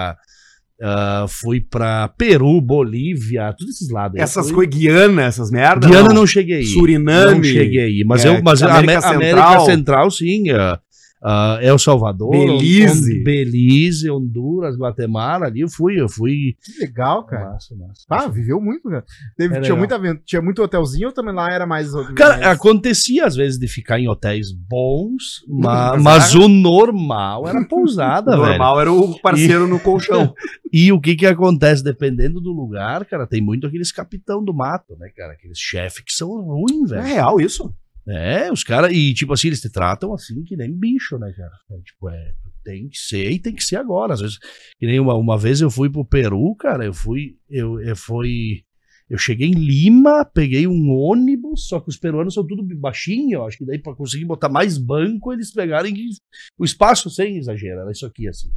B: Ah, fui pra Peru, Bolívia, todos esses lados.
A: Essas
B: Fui-
A: coisas, Guiana, essas merdas.
B: Guiana não cheguei aí.
A: Suriname.
B: Não cheguei aí. Mas,
A: É,
B: eu, mas
A: América
B: América,
A: Central.
B: América Central, sim. ah, ah, El Salvador,
A: Belize.
B: Belize, Honduras, Guatemala, ali eu fui, eu fui.
C: Que legal, cara.
B: Massa, massa.
C: Ah, viveu muito, cara. Teve,
B: É
C: tinha, muita, tinha muito hotelzinho ou também lá era mais.
B: Cara,
C: mais...
B: acontecia às vezes de ficar em hotéis bons, ma-
A: mas
B: mas, o normal era pousada, velho.
A: Normal era o parceiro no colchão.
B: E o que que acontece, dependendo do lugar, cara, tem muito aqueles capitão do mato, né, cara? Aqueles chefes que são ruins,
A: É
B: velho.
A: real isso.
B: É, os caras, e tipo assim, eles te tratam assim que nem bicho, né, cara? É, tipo, é, tem que ser e tem que ser agora. Às vezes, que nem uma, uma vez eu fui pro Peru, cara, eu fui, eu, eu fui, eu cheguei em Lima, peguei um ônibus, só que os peruanos são tudo baixinho, acho que daí pra conseguir botar mais banco, eles pegarem o espaço sem exagero, era isso aqui, assim.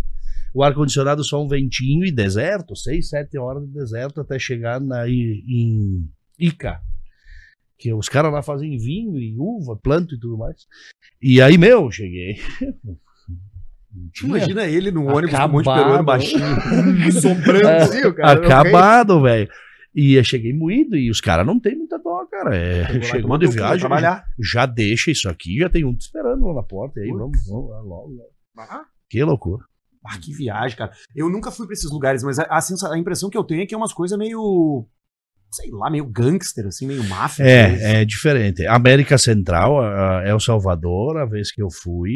B: O ar-condicionado só um ventinho e deserto, seis, sete horas de deserto até chegar na, em Ica. Que os caras lá fazem vinho e uva, planta e tudo mais. E aí, meu, cheguei.
A: Imagina ele no ônibus com um monte de peruano baixinho.
C: Sombranzinho, cara.
B: Acabado, velho. E eu cheguei moído e os caras não tem muita dó, cara. É,
A: Chegou tomou
B: de viagem,
A: trabalhar.
B: já deixa isso aqui, já tem um te esperando lá na porta. E aí, vamos, vamos lá logo.
A: Ah,
B: Que loucura.
A: Ah, que viagem, cara. Eu nunca fui pra esses lugares, mas a, a, a impressão que eu tenho é que é umas coisas meio. Sei lá, meio gangster, assim, meio máfia.
B: É, é diferente. América Central, El Salvador, a vez que eu fui,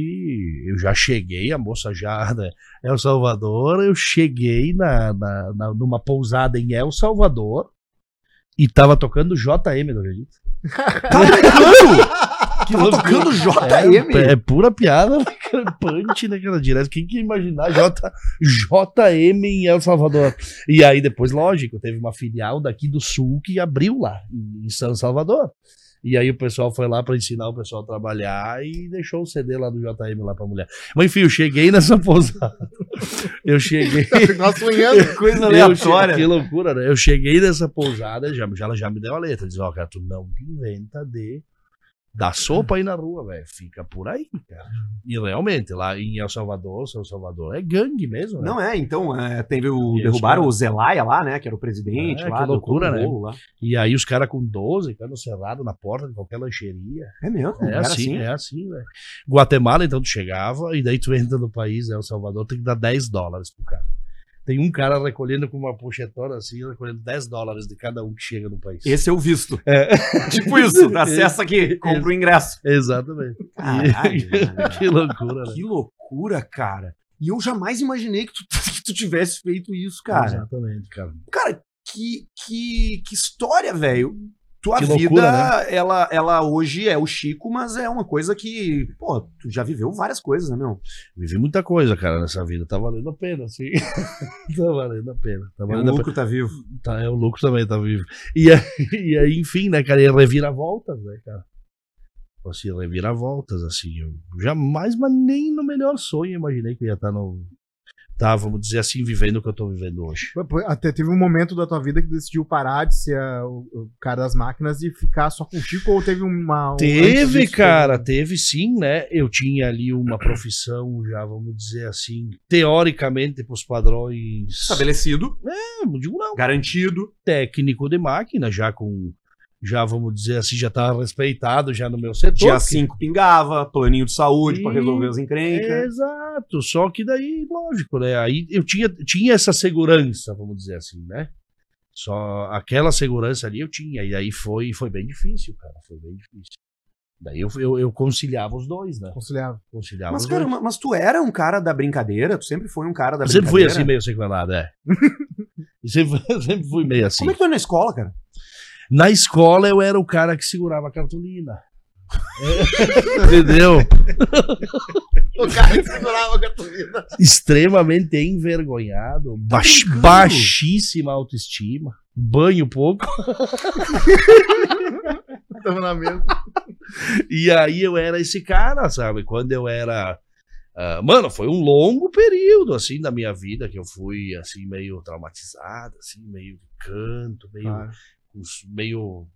B: eu já cheguei, a moça já, né? El Salvador, eu cheguei na, na, na- numa pousada em El Salvador e tava tocando JM, não acredito?
A: Tá brincando? Tava tocando JM.
B: É, é pura piada, cara, punch, né, cara? Direto. Quem que ia imaginar J, JM em El Salvador? E aí, depois, lógico, teve uma filial daqui do Sul que abriu lá, em São Salvador. E aí o pessoal foi lá pra ensinar o pessoal a trabalhar e deixou o CD lá do JM lá pra mulher. Mas enfim, eu cheguei nessa pousada. Eu cheguei.
C: Nós sonhando.
A: Coisa
B: Eu
A: aleatória.
B: che- que loucura, né? Eu cheguei nessa pousada, já, já, ela já me deu a letra. Diz, ó, cara, tu não inventa de Dá sopa aí na rua, velho. Fica por aí, cara. E realmente, lá em El Salvador, São Salvador, é gangue mesmo, né?
A: Não é, então, é, teve o.
B: E
A: derrubaram o Zelaya lá, né? Que era o presidente
B: É,
A: lá.
B: que loucura, né?
A: lá.
B: E aí os caras com 12, cano cerrado na porta de qualquer lancheria.
A: É mesmo?
B: É
A: Era
B: assim, é assim, velho. Guatemala, então, tu chegava e daí tu entra no país, El Salvador, tem que dar 10 dólares pro cara. Tem um cara recolhendo com uma pochetona assim, recolhendo 10 dólares de cada um que chega no país.
A: Esse é o visto.
B: É.
A: tipo isso, acessa aqui, compra o ingresso.
B: Exatamente.
A: Caralho,
B: que loucura, né?
A: Que loucura, cara. E eu jamais imaginei que tu, que tu tivesse feito isso, cara.
B: Exatamente, cara.
A: Cara, que, que, que história, velho. Tua
B: Que
A: vida,
B: loucura, né?
A: ela, ela hoje é o Chico, mas é uma coisa que, pô, tu já viveu várias coisas, né, meu?
B: Vivi muita coisa, cara, nessa vida. Tá valendo a pena, sim. tá valendo a pena. Tá
A: O
B: valendo a pena.
A: lucro tá vivo.
B: Tá, é, o lucro também tá vivo. E aí, e aí, enfim, né, cara, e reviravoltas, né, cara? Assim, reviravoltas, assim. Eu jamais, mas nem no melhor sonho imaginei que eu ia estar no. Tá, vamos dizer assim, vivendo o que eu tô vivendo hoje.
C: Até teve um momento da tua vida que decidiu parar de ser a- o, o cara das máquinas e ficar só com o Chico, ou teve uma. um
B: Teve, cara,
C: teve-
B: teve sim, né? Eu tinha ali uma profissão, já vamos dizer assim, teoricamente, pros padrões.
A: Estabelecido,
B: É, não digo não,
A: garantido.
B: técnico de máquina, já com. Já vamos dizer assim, já tá respeitado já no meu setor.
A: Dia
B: que-
A: 5 pingava, planinho de saúde pra
B: Sim.
A: resolver as encrencas.
B: Exato, só que daí, lógico, né? Aí eu tinha, tinha essa segurança, vamos dizer assim, né? Só aquela segurança ali eu tinha, e aí foi, foi bem difícil, cara, foi bem difícil. Daí eu, eu, eu conciliava os dois, né?
C: Conciliava.
B: Conciliava
A: Mas,
B: os
A: cara,
B: dois.
A: ma- mas tu era um cara da brincadeira? Tu sempre foi um cara da
B: Eu sempre fui
A: brincadeira?
B: assim, meio sequelado, é. E sempre, sempre fui meio assim.
A: Como é que tu era na escola, cara?
B: Na escola eu era o cara que segurava a cartolina. Entendeu?
C: O cara que segurava a gasolina.
B: Extremamente envergonhado, baix-
A: brincando?
B: baixíssima autoestima, banho pouco.
C: Tamo na mesa.
B: E aí eu era esse cara, sabe? Quando eu era. ah, mano, foi um longo período, assim, da minha vida que eu fui, assim, meio traumatizado, assim, meio de canto, meio,
C: Claro.
B: Meio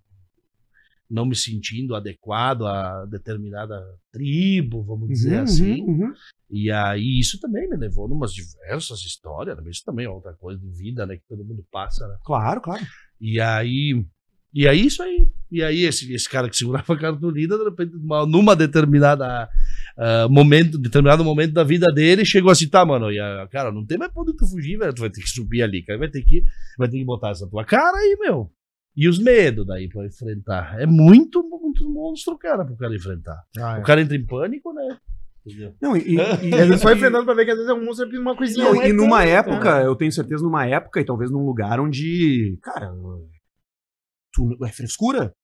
B: não me sentindo adequado a determinada tribo, vamos dizer
A: Uhum,
B: assim.
A: uhum, uhum.
B: E aí isso também me levou numas diversas histórias, isso também é outra coisa de vida, né? Que todo mundo passa, né?
A: Claro, claro.
B: E aí. E aí, isso aí. E aí, esse, esse cara que segurava a cartolina, de repente, numa, numa determinada ah, momento, determinado momento da vida dele, chegou assim, tá, mano, e, ah, cara, não tem mais pra onde tu fugir, velho. Tu vai ter que subir ali, cara. Vai ter que, vai ter que botar essa tua cara aí, meu. E os medos daí pra enfrentar. É muito, muito monstro, cara, pro cara enfrentar.
C: Ah, é.
B: O cara entra em pânico, né? Entendeu?
A: Não, e,
C: Ele só enfrentando pra ver que às vezes é um monstro pedindo uma coisinha.
A: Não,
C: é
A: e numa
C: tanto,
A: época,
C: né?
A: eu tenho certeza, numa época e talvez num lugar onde, cara, tu é frescura.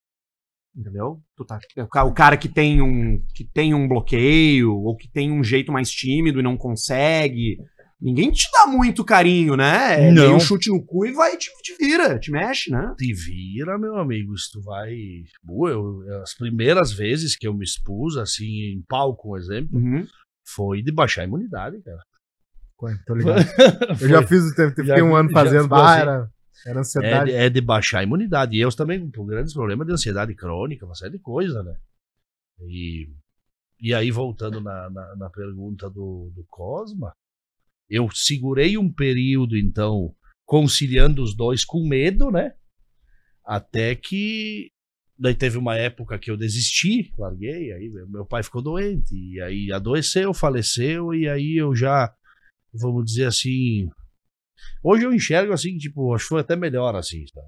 A: Entendeu? Tu tá, é o cara que tem um que tem um bloqueio ou que tem um jeito mais tímido e não consegue. Ninguém te dá muito carinho, né? É
B: Não.
A: um chute no cu e vai te, te vira, te mexe, né?
B: Te vira, meu amigo, se tu vai. Boa, eu- as primeiras vezes que eu me expus, assim, em palco, um exemplo,
A: Uhum.
B: foi de baixar a imunidade, cara.
C: Ué, Tô ligado. Eu já fiz o tempo, fiquei
B: Já-
C: um ano fazendo. Ah,
B: assim.
C: era, era
B: É
C: ansiedade.
B: de, é de baixar a imunidade. E eu também com grandes problemas de ansiedade crônica, uma série de coisas, né? E, e aí, voltando na, na, na pergunta do, do Cosma, eu segurei um período, então, conciliando os dois com medo, né? Até que. Daí teve uma época que eu desisti, larguei, aí meu- pai ficou doente, e aí adoeceu, faleceu, e aí eu já, vamos dizer assim, Hoje eu enxergo assim, tipo, acho que foi até melhor assim, sabe?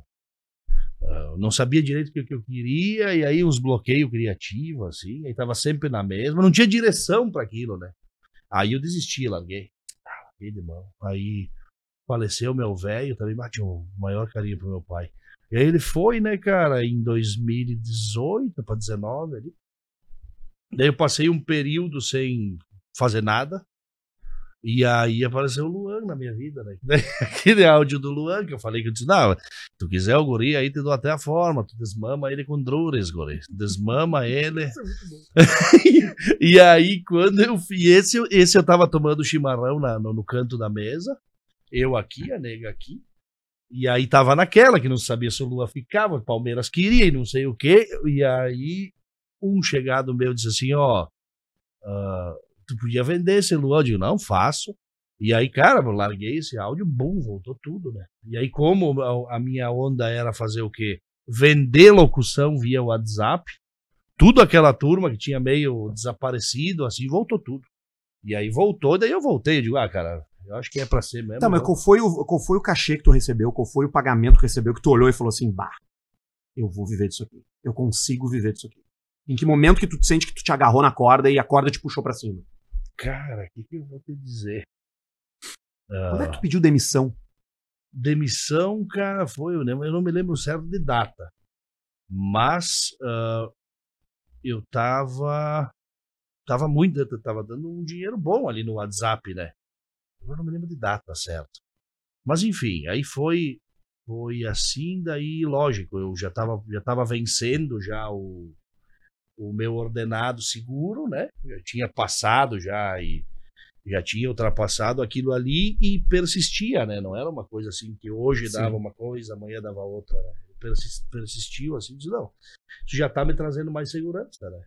B: Ah, eu não sabia direito o que, que eu queria, e aí uns bloqueios criativos, assim, aí tava sempre na mesma, não tinha direção para aquilo, né? Aí eu desisti, larguei. De mão. Aí faleceu meu velho, também bati um maior carinho pro meu pai. E aí ele foi, né, cara, em 2018 para 19 ali. Daí eu passei um período sem fazer nada. E aí apareceu o Luan na minha vida, né? Aquele áudio do Luan que eu falei que eu disse, não, tu quiser o guri, aí te dou até a forma, tu desmama ele com drures, guri. Desmama ele. e aí, quando eu fiz esse, eu- esse eu tava tomando chimarrão na- no, no canto da mesa, eu aqui, a nega aqui. E aí tava naquela que não sabia se o Lua ficava, o Palmeiras queria e não sei o quê. E aí um chegado meu disse assim, ó, ah, tu podia vender esse Luan? Eu digo, não, faço. E aí, cara, eu larguei esse áudio, bum, voltou tudo, né? E aí, como a, a minha onda era fazer o quê? Vender locução via WhatsApp, tudo aquela turma que tinha meio desaparecido, assim, voltou tudo. E aí voltou, daí eu voltei, eu digo, ah, cara, eu acho que é pra ser mesmo.
A: Tá, mas
B: eu-
A: qual foi, o, qual foi o cachê que tu recebeu? Qual foi o pagamento que recebeu que tu olhou e falou assim, bah, eu vou viver disso aqui. Eu consigo viver disso aqui. Em que momento que tu sente que tu te agarrou na corda e a corda te puxou pra cima?
B: Cara, o que, que eu vou te dizer? Ah,
A: Quando é que tu pediu demissão?
B: demissão, cara, foi, eu não me lembro certo de data. Mas ah, eu tava. Tava muito. Tava dando um dinheiro bom ali no WhatsApp, né? Eu não me lembro de data certo. Mas enfim, aí foi. Foi assim, daí, lógico, eu já tava, já tava vencendo já o, o meu ordenado seguro, né? Já tinha passado já e já tinha ultrapassado aquilo ali e persistia, né? Não era uma coisa assim que hoje
A: Sim.
B: dava uma coisa, amanhã dava outra, né? Persis- Persistiu assim, disse, não, isso já tá me trazendo mais segurança, né?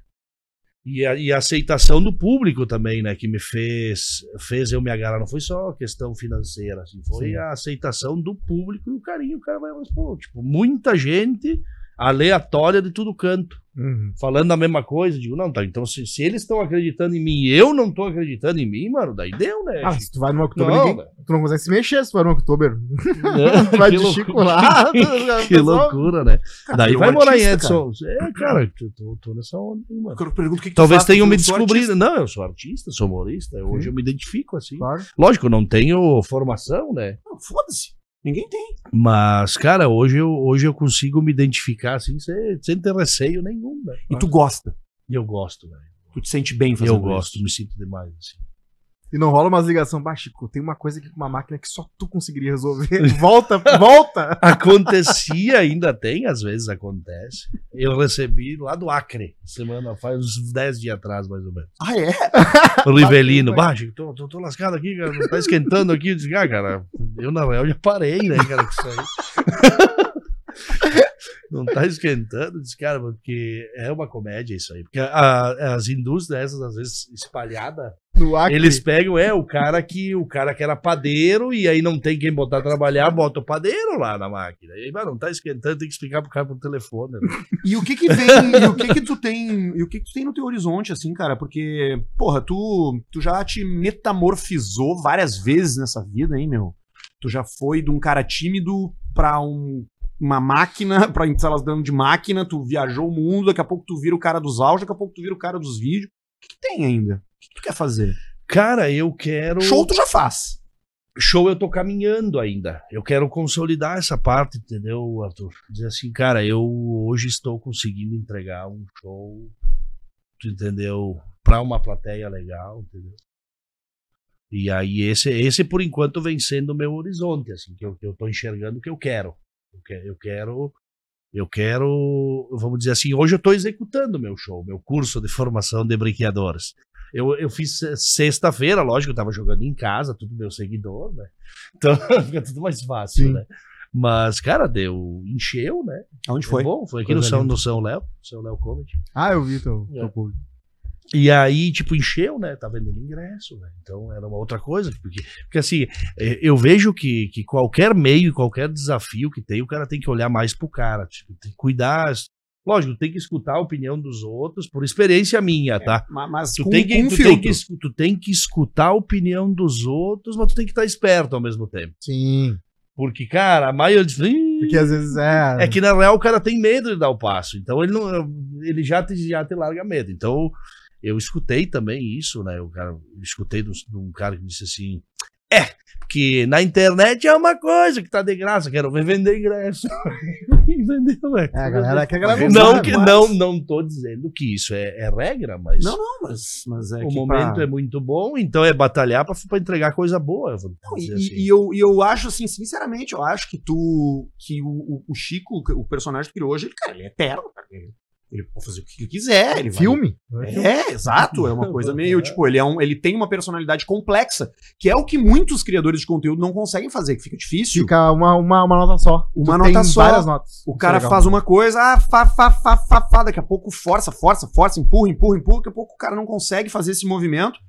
B: E a, e a aceitação do público também, né? Que me fez, fez eu me agarrar. Não foi só questão financeira, assim, foi
A: Sim.
B: a aceitação do público e o carinho. O cara vai, mas, pô, tipo, muita gente aleatória de tudo canto
C: Uhum.
B: falando a mesma coisa, digo, não, tá, então se, se eles estão acreditando em mim e eu não tô acreditando em mim, mano, daí deu, né?
C: Ah, se tu vai no October,
B: Não,
C: ninguém, tu não consegue se mexer se tu vai no October.
B: Né?
C: vai de
B: loucura.
C: Chico lá.
B: Que loucura, né?
A: Cara,
B: daí vai morar em Edson. É, cara, eu tô, tô nessa onda, mano.
A: cara. Eu pergunto o que que
B: Talvez
A: faz,
B: tenham me descobrido.
A: artista.
B: Não, eu sou artista, sou humorista. Hoje
C: Sim.
B: eu me identifico assim.
C: Claro.
B: Lógico, eu não tenho formação, né?
A: Não, Foda-se. Ninguém tem.
B: Mas, cara, hoje eu, hoje eu consigo me identificar assim, sem, sem ter receio nenhum, né?
A: E tu gosta.
B: E eu gosto, velho.
A: Tu te sente bem fazendo
B: Eu gosto,
A: isso.
B: me sinto demais, assim.
C: E não rola umas ligações. Bah, Chico, tem uma coisa aqui com uma máquina que só tu conseguiria resolver. Volta, volta!
B: Acontecia, ainda tem, às vezes acontece. Eu recebi lá do Acre, semana, faz uns 10 dias atrás, mais ou menos.
A: Ah, é?
B: O Rivelino, baixo, tô, tô, tô lascado aqui, cara, tá esquentando aqui. Eu disse, ah, cara, eu na real já parei, né, cara, com isso aí. Não tá esquentando, disse, cara, porque é uma comédia isso aí. Porque a- as indústrias, essas, às vezes, espalhadas, eles pegam, é, o cara que o cara que era padeiro e aí não tem quem botar trabalhar, bota o padeiro lá na máquina. E aí, mas não tá esquentando, tem que explicar pro cara por telefone. né?
A: E o que que vem, o que que tu tem, e o que que tu tem no teu horizonte, assim, cara? Porque, porra, tu, tu já te metamorfizou várias vezes nessa vida, hein, meu? Tu já foi de um cara tímido pra um, uma máquina, pra elas dando de máquina, tu viajou o mundo, daqui a pouco tu vira o cara dos áudios, daqui a pouco tu vira o cara dos vídeos. O que, que tem ainda? O que, que tu quer fazer?
B: Cara, eu quero.
A: Show tu já faz.
B: show eu tô caminhando ainda. Eu quero consolidar essa parte, entendeu, Arthur? Dizer assim, cara, eu hoje estou conseguindo entregar um show, tu entendeu? Pra uma plateia legal, entendeu? E aí esse, esse por enquanto vem sendo o meu horizonte, assim, que eu, que eu tô enxergando o que eu quero. Eu quero, eu quero, vamos dizer assim, hoje eu tô executando meu show, meu curso de formação de brinqueadores. Eu, eu fiz se- sexta-feira, lógico, eu tava jogando em casa, tudo meu seguidor, né? Então fica tudo mais fácil,
C: Sim.
B: né? Mas, cara, deu, encheu, né?
A: Aonde
B: Foi
A: foi?
B: bom, foi aqui
C: Coisa
B: no São,
C: linda.
B: no São Léo, São Léo Comedy.
C: Ah, eu vi teu,
B: É.
C: teu público.
B: E aí, tipo, encheu, né? Tá vendendo ingresso, né? Então era uma outra coisa. Porque, porque assim, eh, eu vejo que, que qualquer meio, qualquer desafio que tem, o cara tem que olhar mais pro cara. Tipo, tem que cuidar. Lógico, tem que escutar a opinião dos outros, por experiência minha, tá?
A: Ma- Mas
B: Tu
A: com,
B: tem, que,
A: um
B: tu, tem que, tu tem que escutar a opinião dos outros, mas tu tem que estar esperto ao mesmo tempo.
C: Sim.
B: Porque, cara, a maioria diz, "Ih,
C: Porque às vezes é.
B: é que na real o cara tem medo de dar o passo. Então ele não. Ele já te, já te larga medo. Então eu escutei também isso, né? O cara, eu escutei de um- cara que disse assim. É, que na internet é uma coisa que tá de graça, quero ver vender ingresso. E vendeu, velho.
C: É, a galera, que a galera
B: Não, que,
C: mas-
B: não, não tô dizendo que isso é, é regra, mas
A: Não, não, mas, mas é
B: o momento
A: pra-
B: é muito bom, então é batalhar pra, pra entregar coisa boa. Eu
A: Não, e,
B: assim.
A: e eu, e eu acho assim, sinceramente, eu acho que tu. que o, o- Chico, o personagem que criou hoje, ele, cara, ele é eterno, cara. Ele, Ele pode fazer o que ele quiser. Ele vai-
C: Filme?
A: É, exato. É uma coisa meio, tipo, ele, é um, ele tem uma personalidade complexa, que é o que muitos criadores de conteúdo não conseguem fazer, que fica difícil.
C: Fica uma, uma, uma nota só.
A: Uma
C: Tu
A: nota
C: tem
A: só.
C: várias notas.
A: O cara
C: é legal.
A: faz uma coisa, ah, fa, fa, fa, fa, fa, daqui a pouco força, força, força, empurra, empurra, empurra, daqui a pouco o cara não consegue fazer esse movimento,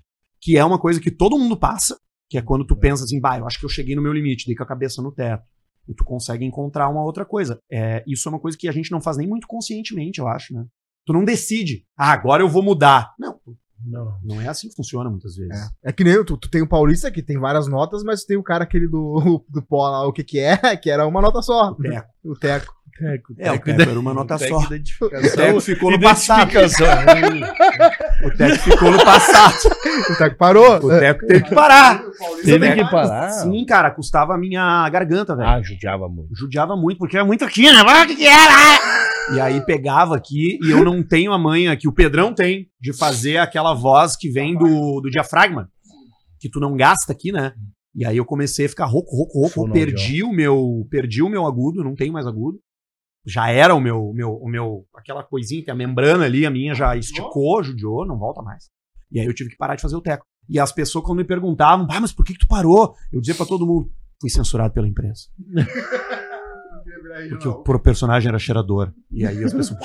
A: que é uma coisa que todo mundo passa, que é quando tu pensa assim, bah, eu acho que eu cheguei no meu limite, dei com a cabeça no teto. E tu consegue encontrar uma outra coisa. É, isso é uma coisa que a gente não faz nem muito conscientemente, eu acho, né? Tu não decide, ah, agora eu vou mudar. Não,
B: Não.
A: não é assim que funciona muitas vezes.
C: É que nem tu, tu tem o Paulista que tem várias notas, mas tu tem o cara aquele do, do pó lá, o que que é, que era uma nota só.
A: O Teco.
C: O Teco.
A: É, o Teco era uma nota só. O. Teco ficou no passado. O Teco ficou no passado.
C: O Teco parou.
A: O Teco teve que parar.
B: Teve que parar.
A: Sim, cara, custava a minha garganta, velho.
B: Ah, judiava muito.
A: Judiava muito, porque era muito aqui, né? O que que era? E aí pegava aqui, e eu não tenho a manha que o Pedrão tem de fazer aquela voz que vem do, do diafragma, que tu não gasta aqui, né? E aí eu comecei a ficar rouco, rouco, rouco, perdi o meu, perdi o meu agudo, não tenho mais agudo. Já era o meu, meu, o meu, aquela coisinha que a membrana ali, a minha já esticou, judiou, não volta mais. E aí eu tive que parar de fazer o teco. E as pessoas quando me perguntavam, ah, mas por que, que tu parou? Eu dizia pra todo mundo, fui censurado pela empresa. Porque o personagem era cheirador. E aí as pessoas.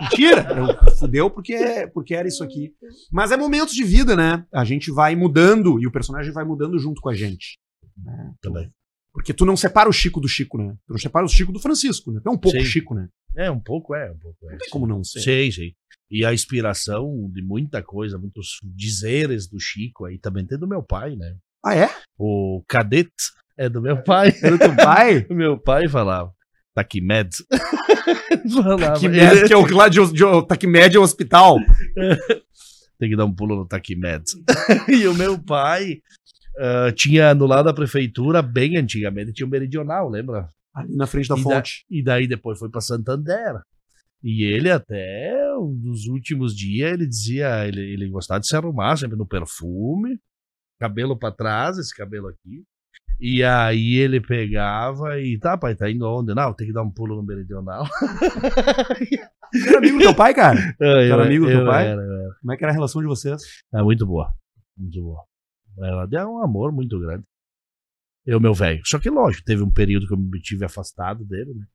A: Mentira! Eu fudeu porque, porque era isso aqui. Mas é momentos de vida, né? A gente vai mudando e o personagem vai mudando junto com a gente. né?
B: Também.
A: Porque tu não separa o Chico do Chico, né? Tu não separa o Chico do Francisco, né? Tu é um pouco
B: Sim.
A: Chico, né?
B: É, um pouco é, um pouco é.
A: Não tem como não ser.
B: Sei, sei. E a inspiração de muita coisa, muitos dizeres do Chico aí também tem do meu pai, né?
A: Ah, é?
B: O cadete é do meu pai.
A: Era o teu pai?
B: O meu pai falava, Taquimed.
A: Taquimed, que é o lá de, de Taquimed é o hospital.
B: tem que dar um pulo no Taquimed. e o meu pai ah, tinha no lado da prefeitura, bem antigamente, tinha o Meridional, lembra?
A: Ali na frente da
B: E da-
A: fonte.
B: E daí depois foi pra Santander. E ele até nos últimos dias ele dizia, ele, ele gostava de se arrumar sempre no perfume, cabelo pra trás, esse cabelo aqui. E aí ele pegava e tá, pai, tá indo onde? Não, tem que dar um pulo no meridional.
A: Era amigo do teu pai, cara?
B: Era
A: amigo do teu pai?
B: Era, era.
A: Como é que era a relação de vocês?
B: É muito boa. Muito boa. Ela deu um amor muito grande. Eu, meu velho. Só que, lógico, teve um período que eu me tive afastado dele, né?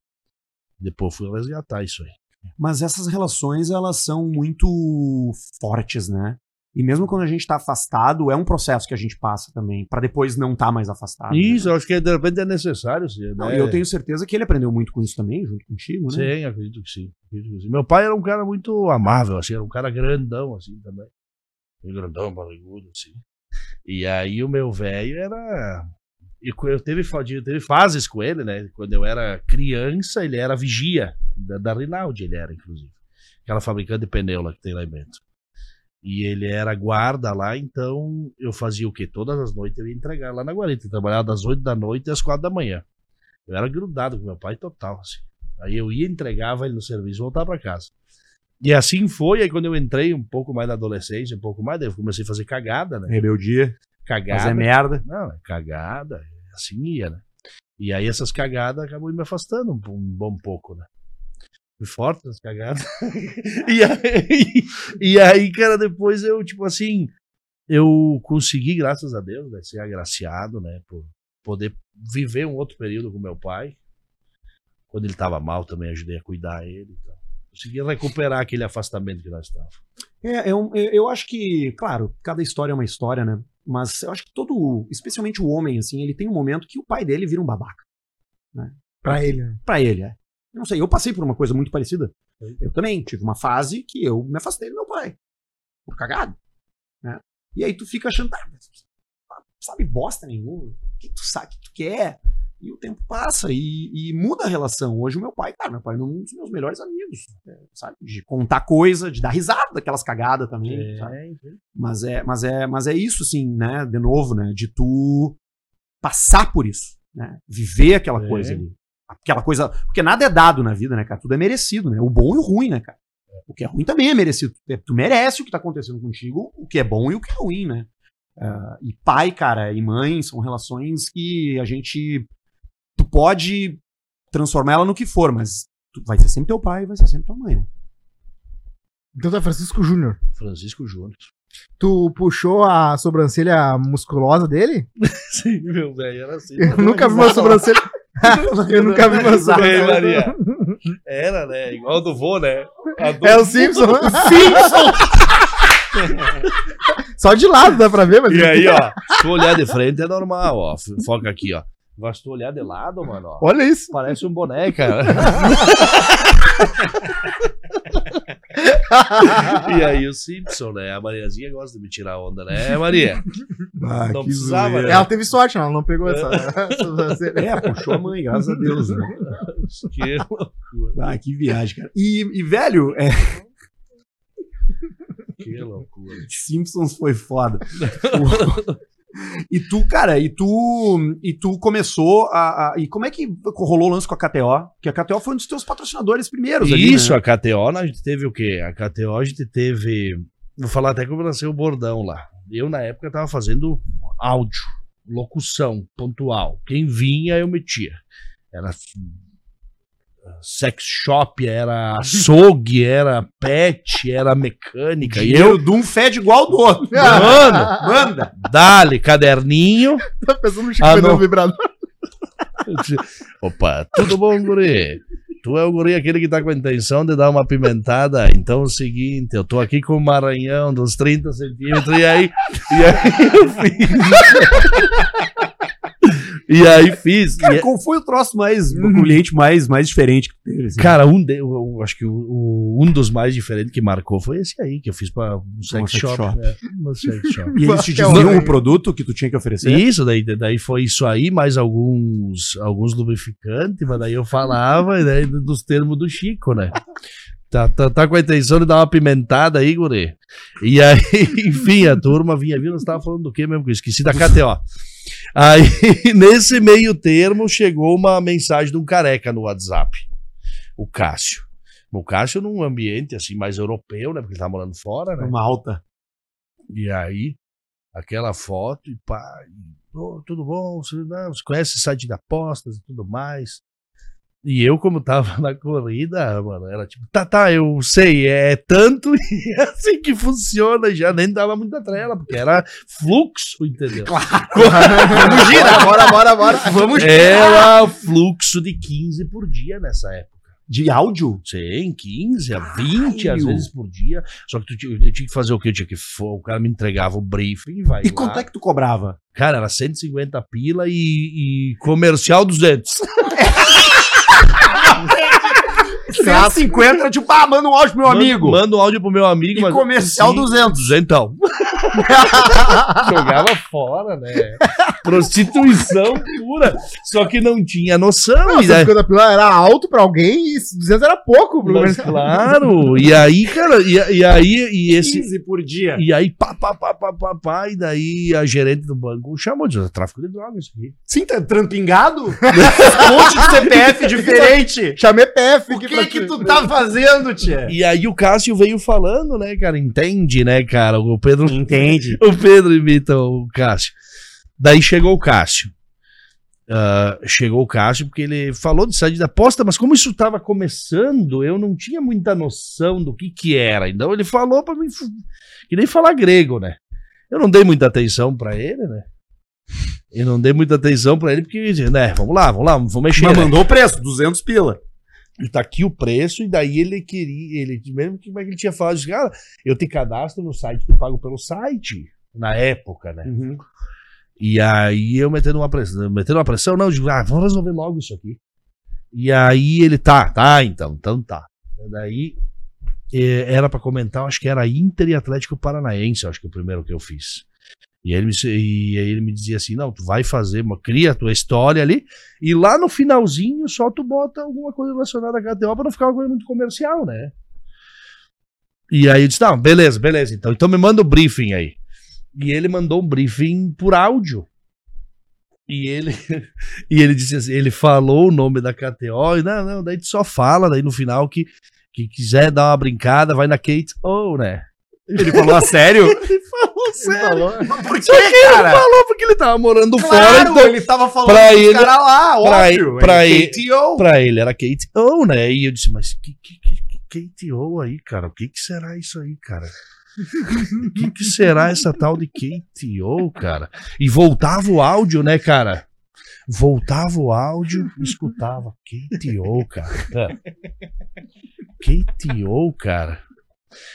B: Depois fui resgatar isso aí.
A: Mas essas relações, elas são muito fortes, né? E mesmo quando a gente tá afastado, é um processo que a gente passa também, pra depois não estar mais afastado.
B: Isso,
A: né?
B: eu acho que de repente é necessário. Sim, né?
A: e eu tenho certeza que ele aprendeu muito com isso também, junto contigo, né?
B: Sim, acredito que sim. acredito que sim. Meu pai era um cara muito amável, assim, era um cara grandão, assim, também. Grandão, barrigudo, assim. E aí o meu velho era. Eu teve, teve fases com ele, né? Quando eu era criança, ele era vigia da, da Rinaldi, ele era, inclusive. Aquela fabricante de pneu lá que tem lá em Bento. E ele era guarda lá, então eu fazia o quê? Todas as noites eu ia entregar lá na guarita. Eu trabalhava das 8 da noite às 4 da manhã. Eu era grudado com meu pai total, assim. Aí eu ia, entregava ele no serviço e voltava pra casa. E assim foi, aí quando eu entrei um pouco mais na adolescência, um pouco mais, daí eu comecei a fazer cagada, né?
A: Rebeldia,
B: Cagada.
A: fazer merda.
B: Não, é cagada, assim ia, né? E aí essas cagadas acabou me afastando um, um bom pouco, né? Fui forte nas cagadas. e, aí, e aí, cara, depois eu, tipo assim, eu consegui, graças a Deus, né, ser agraciado, né? Por poder viver um outro período com meu pai. Quando ele tava mal, também ajudei a cuidar ele. Então. Consegui recuperar aquele afastamento que nós estávamos.
A: É, é um- eu, eu acho que, claro, cada história é uma história, né? Mas eu acho que todo, especialmente o homem, assim, ele tem um momento que o pai dele vira um babaca.
C: Pra ele, né?
A: Pra ele, é. Não sei, eu passei por uma coisa muito parecida. Eu também tive uma fase que eu me afastei do meu pai. Por cagado. Né? E aí tu fica achando, ah, mas sabe bosta nenhuma. O que tu sabe, o que tu quer? E o tempo passa e, e muda a relação. Hoje o meu pai, cara, meu pai é um dos meus melhores amigos. é, sabe? De contar coisa, de dar risada daquelas cagadas também. sabe? Mas é, mas é, mas é isso, assim, né? De novo, né? De tu passar por isso, né? Viver aquela
B: É.
A: coisa ali. Aquela coisa. Porque nada é dado na vida, né, cara? Tudo é merecido, né? O bom e o ruim, né, cara? O que é ruim também é merecido. Tu- Tu merece o que tá acontecendo contigo, o que é bom e o que é ruim, né? Ah, e pai, cara, e mãe são relações que a gente. Pode transformar ela no que for, mas tu- vai ser sempre teu pai, vai ser sempre tua mãe, né?
C: Então tu é Francisco Júnior.
B: Francisco Júnior.
C: Tu puxou a sobrancelha musculosa dele?
B: Sim, meu velho, era assim.
C: Eu nunca vi uma sobrancelha. Eu nunca vi uma sobrancelha.
B: Maria. Era, né? Igual do vô, né? A do-
C: É o Simpson. Simpson! Só de lado dá pra ver, mas.
B: E aí, ó, se tu olhar de frente é normal, ó. Foca aqui, ó. Tu olhar de lado, mano, ó.
C: Olha isso.
B: Parece um boné, cara. e aí o Simpson, né? A Mariazinha gosta de me tirar onda, né, Maria?
A: Ah,
B: Não
A: que
B: precisava, né?
C: Ela teve sorte, ela não pegou essa.
A: É, puxou a mãe, graças a Deus, né?
B: Que loucura.
A: Ah, que viagem, cara. E, e, velho, é,
B: Que loucura.
A: Simpsons foi foda. E tu, cara, e tu, e tu começou a, a- E como é que rolou o lance com a KTO? Porque a KTO foi um dos teus patrocinadores primeiros ali,
B: Isso,
A: né?
B: a KTO, a gente teve o quê? A KTO a gente teve. Vou falar até como nasceu o bordão lá. Eu, na época, tava fazendo áudio, locução pontual. Quem vinha, eu metia. Era sex shop, era açougue, era pet, era mecânica. E eu,
A: de um fede igual do outro.
B: mano,
A: Manda!
B: dale, caderninho.
C: Tá pensando no Chico
B: Ah,
C: ah,
B: não.
C: vibrador.
B: Opa, tudo bom, guri? Tu é o guri aquele que tá com a intenção de dar uma pimentada. Então é o seguinte, eu tô aqui com um maranhão uns 30 centímetros, e aí, e aí eu fiz. E aí fiz.
A: Cara,
B: e-
A: qual foi o troço mais. O cliente mais, mais diferente que teve? assim?
B: Cara, um de, eu, eu acho que o, o- um dos mais diferentes que marcou foi esse aí, que eu fiz pra um sex,
A: sex
B: shop.
A: shop.
B: né? Um sex shop.
A: E eles te
C: é
A: diziam o produto que tu tinha que oferecer?
B: Isso, daí, daí foi isso aí, mais alguns, alguns lubrificantes, mas daí eu falava e daí dos termos do Chico, né? Tá, tá, tá com a intenção de dar uma pimentada aí, guri. E aí, enfim, a turma vinha vindo, nós tava falando do que mesmo? que eu Esqueci da KTO. Aí, nesse meio termo, chegou uma mensagem de um careca no WhatsApp. O Cássio. O Cássio num ambiente assim mais europeu, né? Porque ele tá morando fora, né?
A: Uma alta.
B: E aí, aquela foto e pá, "Ô, tudo bom? Você, não, você conhece o site de apostas e tudo mais? E eu, como tava na corrida, mano, era tipo, tá, tá, eu sei, é tanto e é assim que funciona, já nem dava muita trela, porque era fluxo, entendeu?
C: Vamos girar, bora, bora, bora. Vamos
B: Era fluxo de 15 por dia nessa época.
A: De áudio?
B: Sim, 15 a 20 às vezes por dia. Só que tu, tinha- eu tinha que fazer o quê? Eu tinha que o cara me entregava o briefing e vai.
A: E
B: lá.
A: quanto é que tu cobrava?
B: Cara, era 150 pila e, e comercial 200.
A: 150 era tipo, ah, manda um áudio pro meu amigo.
B: Manda, manda um áudio pro meu amigo.
A: E comercial 200.
B: 200. Jogava fora, né? Prostituição pura. Só que não tinha noção.
C: Não,
B: e daí-
C: 150 pila era alto pra alguém e 200 era pouco. Pro
B: mas claro. E aí, cara, e, e aí, e esse.
A: 15 por dia.
B: E aí, pá, pá, pá, pá, pá, pá, e daí a gerente do banco chamou de tráfico de drogas isso aqui.
A: Sim, tá trampingado? um monte de CPF diferente.
C: Chamei PF
A: O
C: aqui
A: que que
C: te-
A: tu tá fazendo, tia?
B: E aí o Cássio veio falando, né, cara? Entende, né, cara? O Pedro,
A: Entende.
B: o Pedro imita o Cássio. Daí chegou o Cássio. Ah, chegou o Cássio porque ele falou de site da aposta, mas como isso tava começando, eu não tinha muita noção do que que era. Então ele falou pra mim, que nem falar grego, né? Eu não dei muita atenção pra ele, né? Eu não dei muita atenção pra ele porque, né, vamos lá, vamos lá, vamos mexer.
A: Mas
B: né?
A: mandou o preço, 200 pila.
B: E tá aqui o preço, e daí ele queria, ele, mesmo que como é que ele tinha falado, disse, cara, eu te cadastro no site, tu pago pelo site, na época, né? E aí eu metendo uma pressão, metendo uma pressão, não, eu digo, ah, vamos resolver logo isso aqui. E aí ele, tá, tá, então, então tá. E daí eh, era pra comentar, acho que era Inter e Atlético Paranaense, acho que é o primeiro que eu fiz. E aí, ele me, e aí ele me dizia assim, não, tu vai fazer, uma, cria a tua história ali, e lá no finalzinho só tu bota alguma coisa relacionada a KTO pra não ficar uma coisa muito comercial, né? E aí eu disse, não, beleza, beleza, então, então me manda o briefing aí. E ele mandou um briefing por áudio. E ele, e ele disse assim, ele falou o nome da KTO, e não, não, daí tu só fala, daí no final que, que quiser dar uma brincada, vai na Kate O, né?
A: Ele falou a sério?
B: Ele falou
C: Ele falou.
A: Por
B: que ele falou porque ele tava morando fora,
A: Claro,
B: então
A: ele tava falando
B: pra ele-
A: caras lá,
B: pra
A: óbvio.
B: ele- pra
A: ele- KTO.
B: pra ele era Kate O, né? E eu disse, mas que, que, que, que KTO aí, cara? O que, que será isso aí, cara? O que, que será essa tal de KTO, cara? E voltava o áudio, né, cara? Voltava o áudio, escutava KTO, cara. KTO, cara.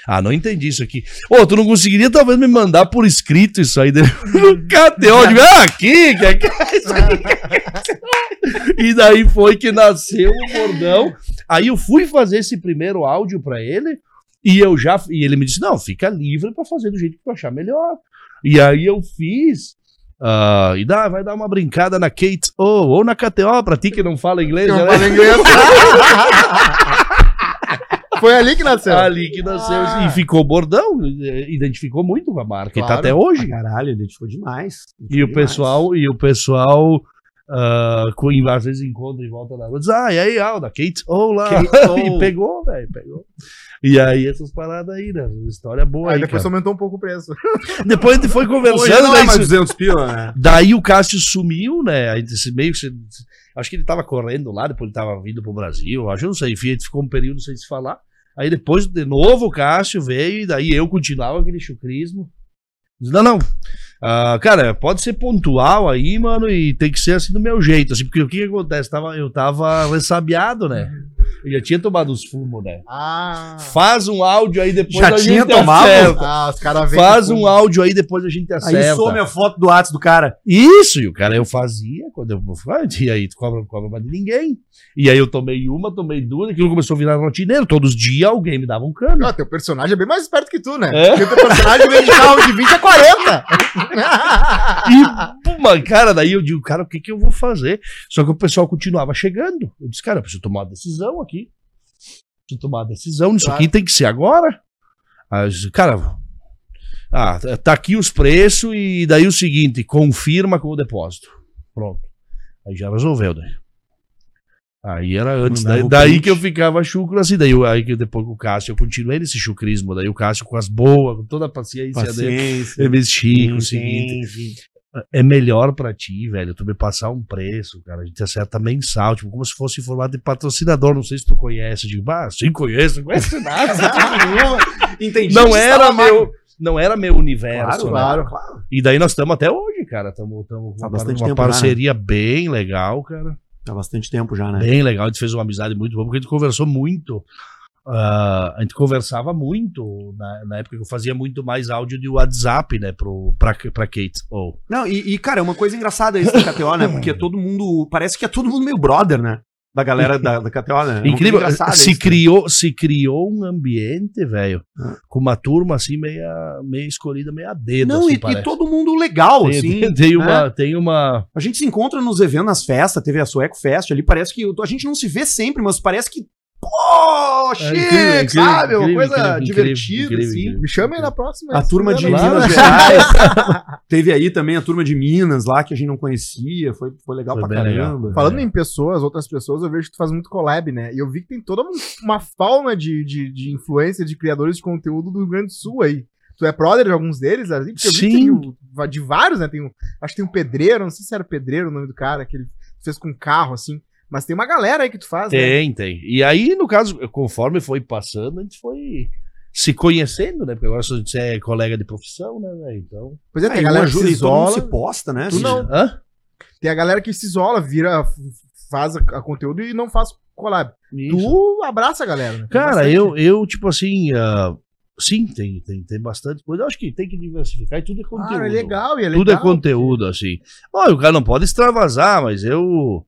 B: Ah, não entendi isso aqui. Ô, tu não conseguiria talvez me mandar por escrito isso aí? KTO, eu digo, ah, aqui, que é é? E daí foi que nasceu o bordão. Aí eu fui fazer esse primeiro áudio pra ele e eu já e ele me disse: "Não, fica livre pra fazer do jeito que tu achar melhor". E aí eu fiz ah, e dá, vai dar uma brincada na Kate O ou na KTO pra ti que não fala inglês,
C: Não
B: né?
C: fala inglês. Foi ali que nasceu.
B: Ali que nasceu
C: Ah.
B: e ficou bordão, eh, identificou muito com a marca e tá
C: Claro.
B: até hoje.
A: Caralho, ele foi demais.
B: E o pessoal, e o pessoal ah, com- às vezes encontra em volta da rua, diz, ah, e aí, Alda, Kate, olá.
A: Kate O.
B: e pegou, velho, pegou. E aí essas paradas aí, né? História boa
C: Aí
B: aí,
C: depois
B: cara.
C: aumentou um pouco o preço.
B: Depois a gente foi conversando,
A: não
B: daí,
A: é mais
B: isso-
A: 200 pila, né?
B: daí o Cássio sumiu, né? Aí meio que... Acho que ele tava correndo lá, depois ele tava vindo pro Brasil, acho, eu não sei, enfim, a gente ficou um período sem se falar. Aí depois, de novo, o Cássio veio, e daí eu continuava aquele chucrismo. Não, não. Ah, cara, pode ser pontual aí, mano, e tem que ser assim do meu jeito, assim, porque o que, que acontece? Tava, eu tava ressabiado, né? Eu já tinha tomado os fumos, né?
C: Ah.
B: Faz um áudio aí depois
A: Já
B: a
A: tinha
B: gente
A: tomado?
B: acerta.
C: Ah, os caras vêm.
B: Faz um áudio aí depois a gente
A: Aí
B: acerta.
A: some a foto do WhatsApp do cara.
B: Isso, e o cara eu fazia, quando eu ah, e aí tu cobra, cobra mais de ninguém. E aí eu tomei uma, tomei duas, aquilo começou a virar rotineiro. Todos os dias alguém me dava um cano.
C: Ah, teu personagem é bem mais esperto que tu, né?
B: É?
C: Porque teu personagem vem de carro de 20 a 40.
B: E, puma, cara, daí eu digo, cara, o que que eu vou fazer? Só que o pessoal continuava chegando. Eu disse, cara, eu preciso tomar uma decisão aqui. Preciso tomar decisão, isso
C: Claro.
B: aqui tem que ser agora. Aí eu disse, cara, ah, tá aqui os preços e daí o seguinte, confirma com o depósito. Pronto. Aí já resolveu, daí. Aí era antes, daí, daí que eu ficava chucro assim, daí eu, aí que depois com o Cássio eu continuei nesse chucrismo, daí o Cássio com as boas, com toda a paciência dele,
A: Paciência.
B: ele me disse, Chico, o seguinte. É melhor pra ti, velho, tu me passar um preço, cara. A gente acerta mensal, tipo, como se fosse em formato de patrocinador. Não sei se tu conhece. Eu digo, ah, sim, conheço, não conheço nada.
A: Entendi.
B: não era meu. Não era meu universo,
A: Claro,
B: né?
A: claro, claro.
B: E daí nós estamos até hoje, cara. Estamos com
A: Há
B: uma,
A: bastante
B: uma
A: tempo já, né?
B: parceria bem legal, cara.
A: Há bastante tempo já, né?
B: Bem legal. A gente fez uma amizade muito boa, porque a gente conversou muito. Ah, a gente conversava muito na, na época que eu fazia muito mais áudio de WhatsApp, né, pro, pra, pra Kate. Ou
A: Não, e, e, cara, é uma coisa engraçada isso da KTO, né? Porque todo mundo. Parece que é todo mundo meio brother, né? Da galera da, da KTO, né? É
B: Incrível, se
A: isso, né?
B: criou, se criou um ambiente, velho,
A: Ah.
B: com uma turma assim meia, meia escolhida, meia dedo,
A: Não,
B: assim,
A: e, e todo mundo legal,
B: tem,
A: assim.
B: tem, tem
A: né?
B: uma, tem uma,
A: A gente se encontra nos eventos, nas festas, teve a Sueco Fest ali, parece que a gente não se vê sempre, mas parece que. Pô, chique,
B: É incrível, incrível,
A: sabe? Uma coisa
B: incrível,
A: divertida, assim.
C: Me chame aí na próxima.
A: A turma de
C: Claro.
A: Minas Gerais. teve aí também a turma de Minas lá, que a gente não conhecia. Foi, foi legal
B: Foi
A: pra caramba.
C: Falando em pessoas, outras pessoas, eu vejo que tu faz muito collab, né? E eu vi que tem toda um- uma fauna de, de, de influência de criadores de conteúdo do Rio Grande do Sul aí. Tu é brother de alguns deles? assim? Porque eu vi que
B: Sim.
C: o- de vários, né? Tem o- acho que tem um pedreiro, não sei se era pedreiro o nome do cara, que ele fez com carro, assim. Mas tem uma galera aí que tu faz, né?
B: Tem, tem. E aí, no caso, conforme foi passando, a gente foi se conhecendo, né? Porque agora a gente é colega de profissão, né, velho? Então.
C: Pois é,
A: Ah,
C: tem
A: e
C: a galera que se
A: e
C: isola.
A: se posta, né?
C: Tu não.
B: Hã?
C: Tem a galera que se isola, vira, faz a, a conteúdo e não faz collab.
B: Isso.
C: Tu abraça a galera, né? Tem
B: Cara,
C: bastante.
B: eu, eu, tipo assim, ah, sim, tem, tem, tem bastante coisa. Eu acho que tem que diversificar e tudo é conteúdo.
C: Cara, é legal, e é legal.
B: Tudo é conteúdo, assim. Olha, o cara não pode extravasar, mas eu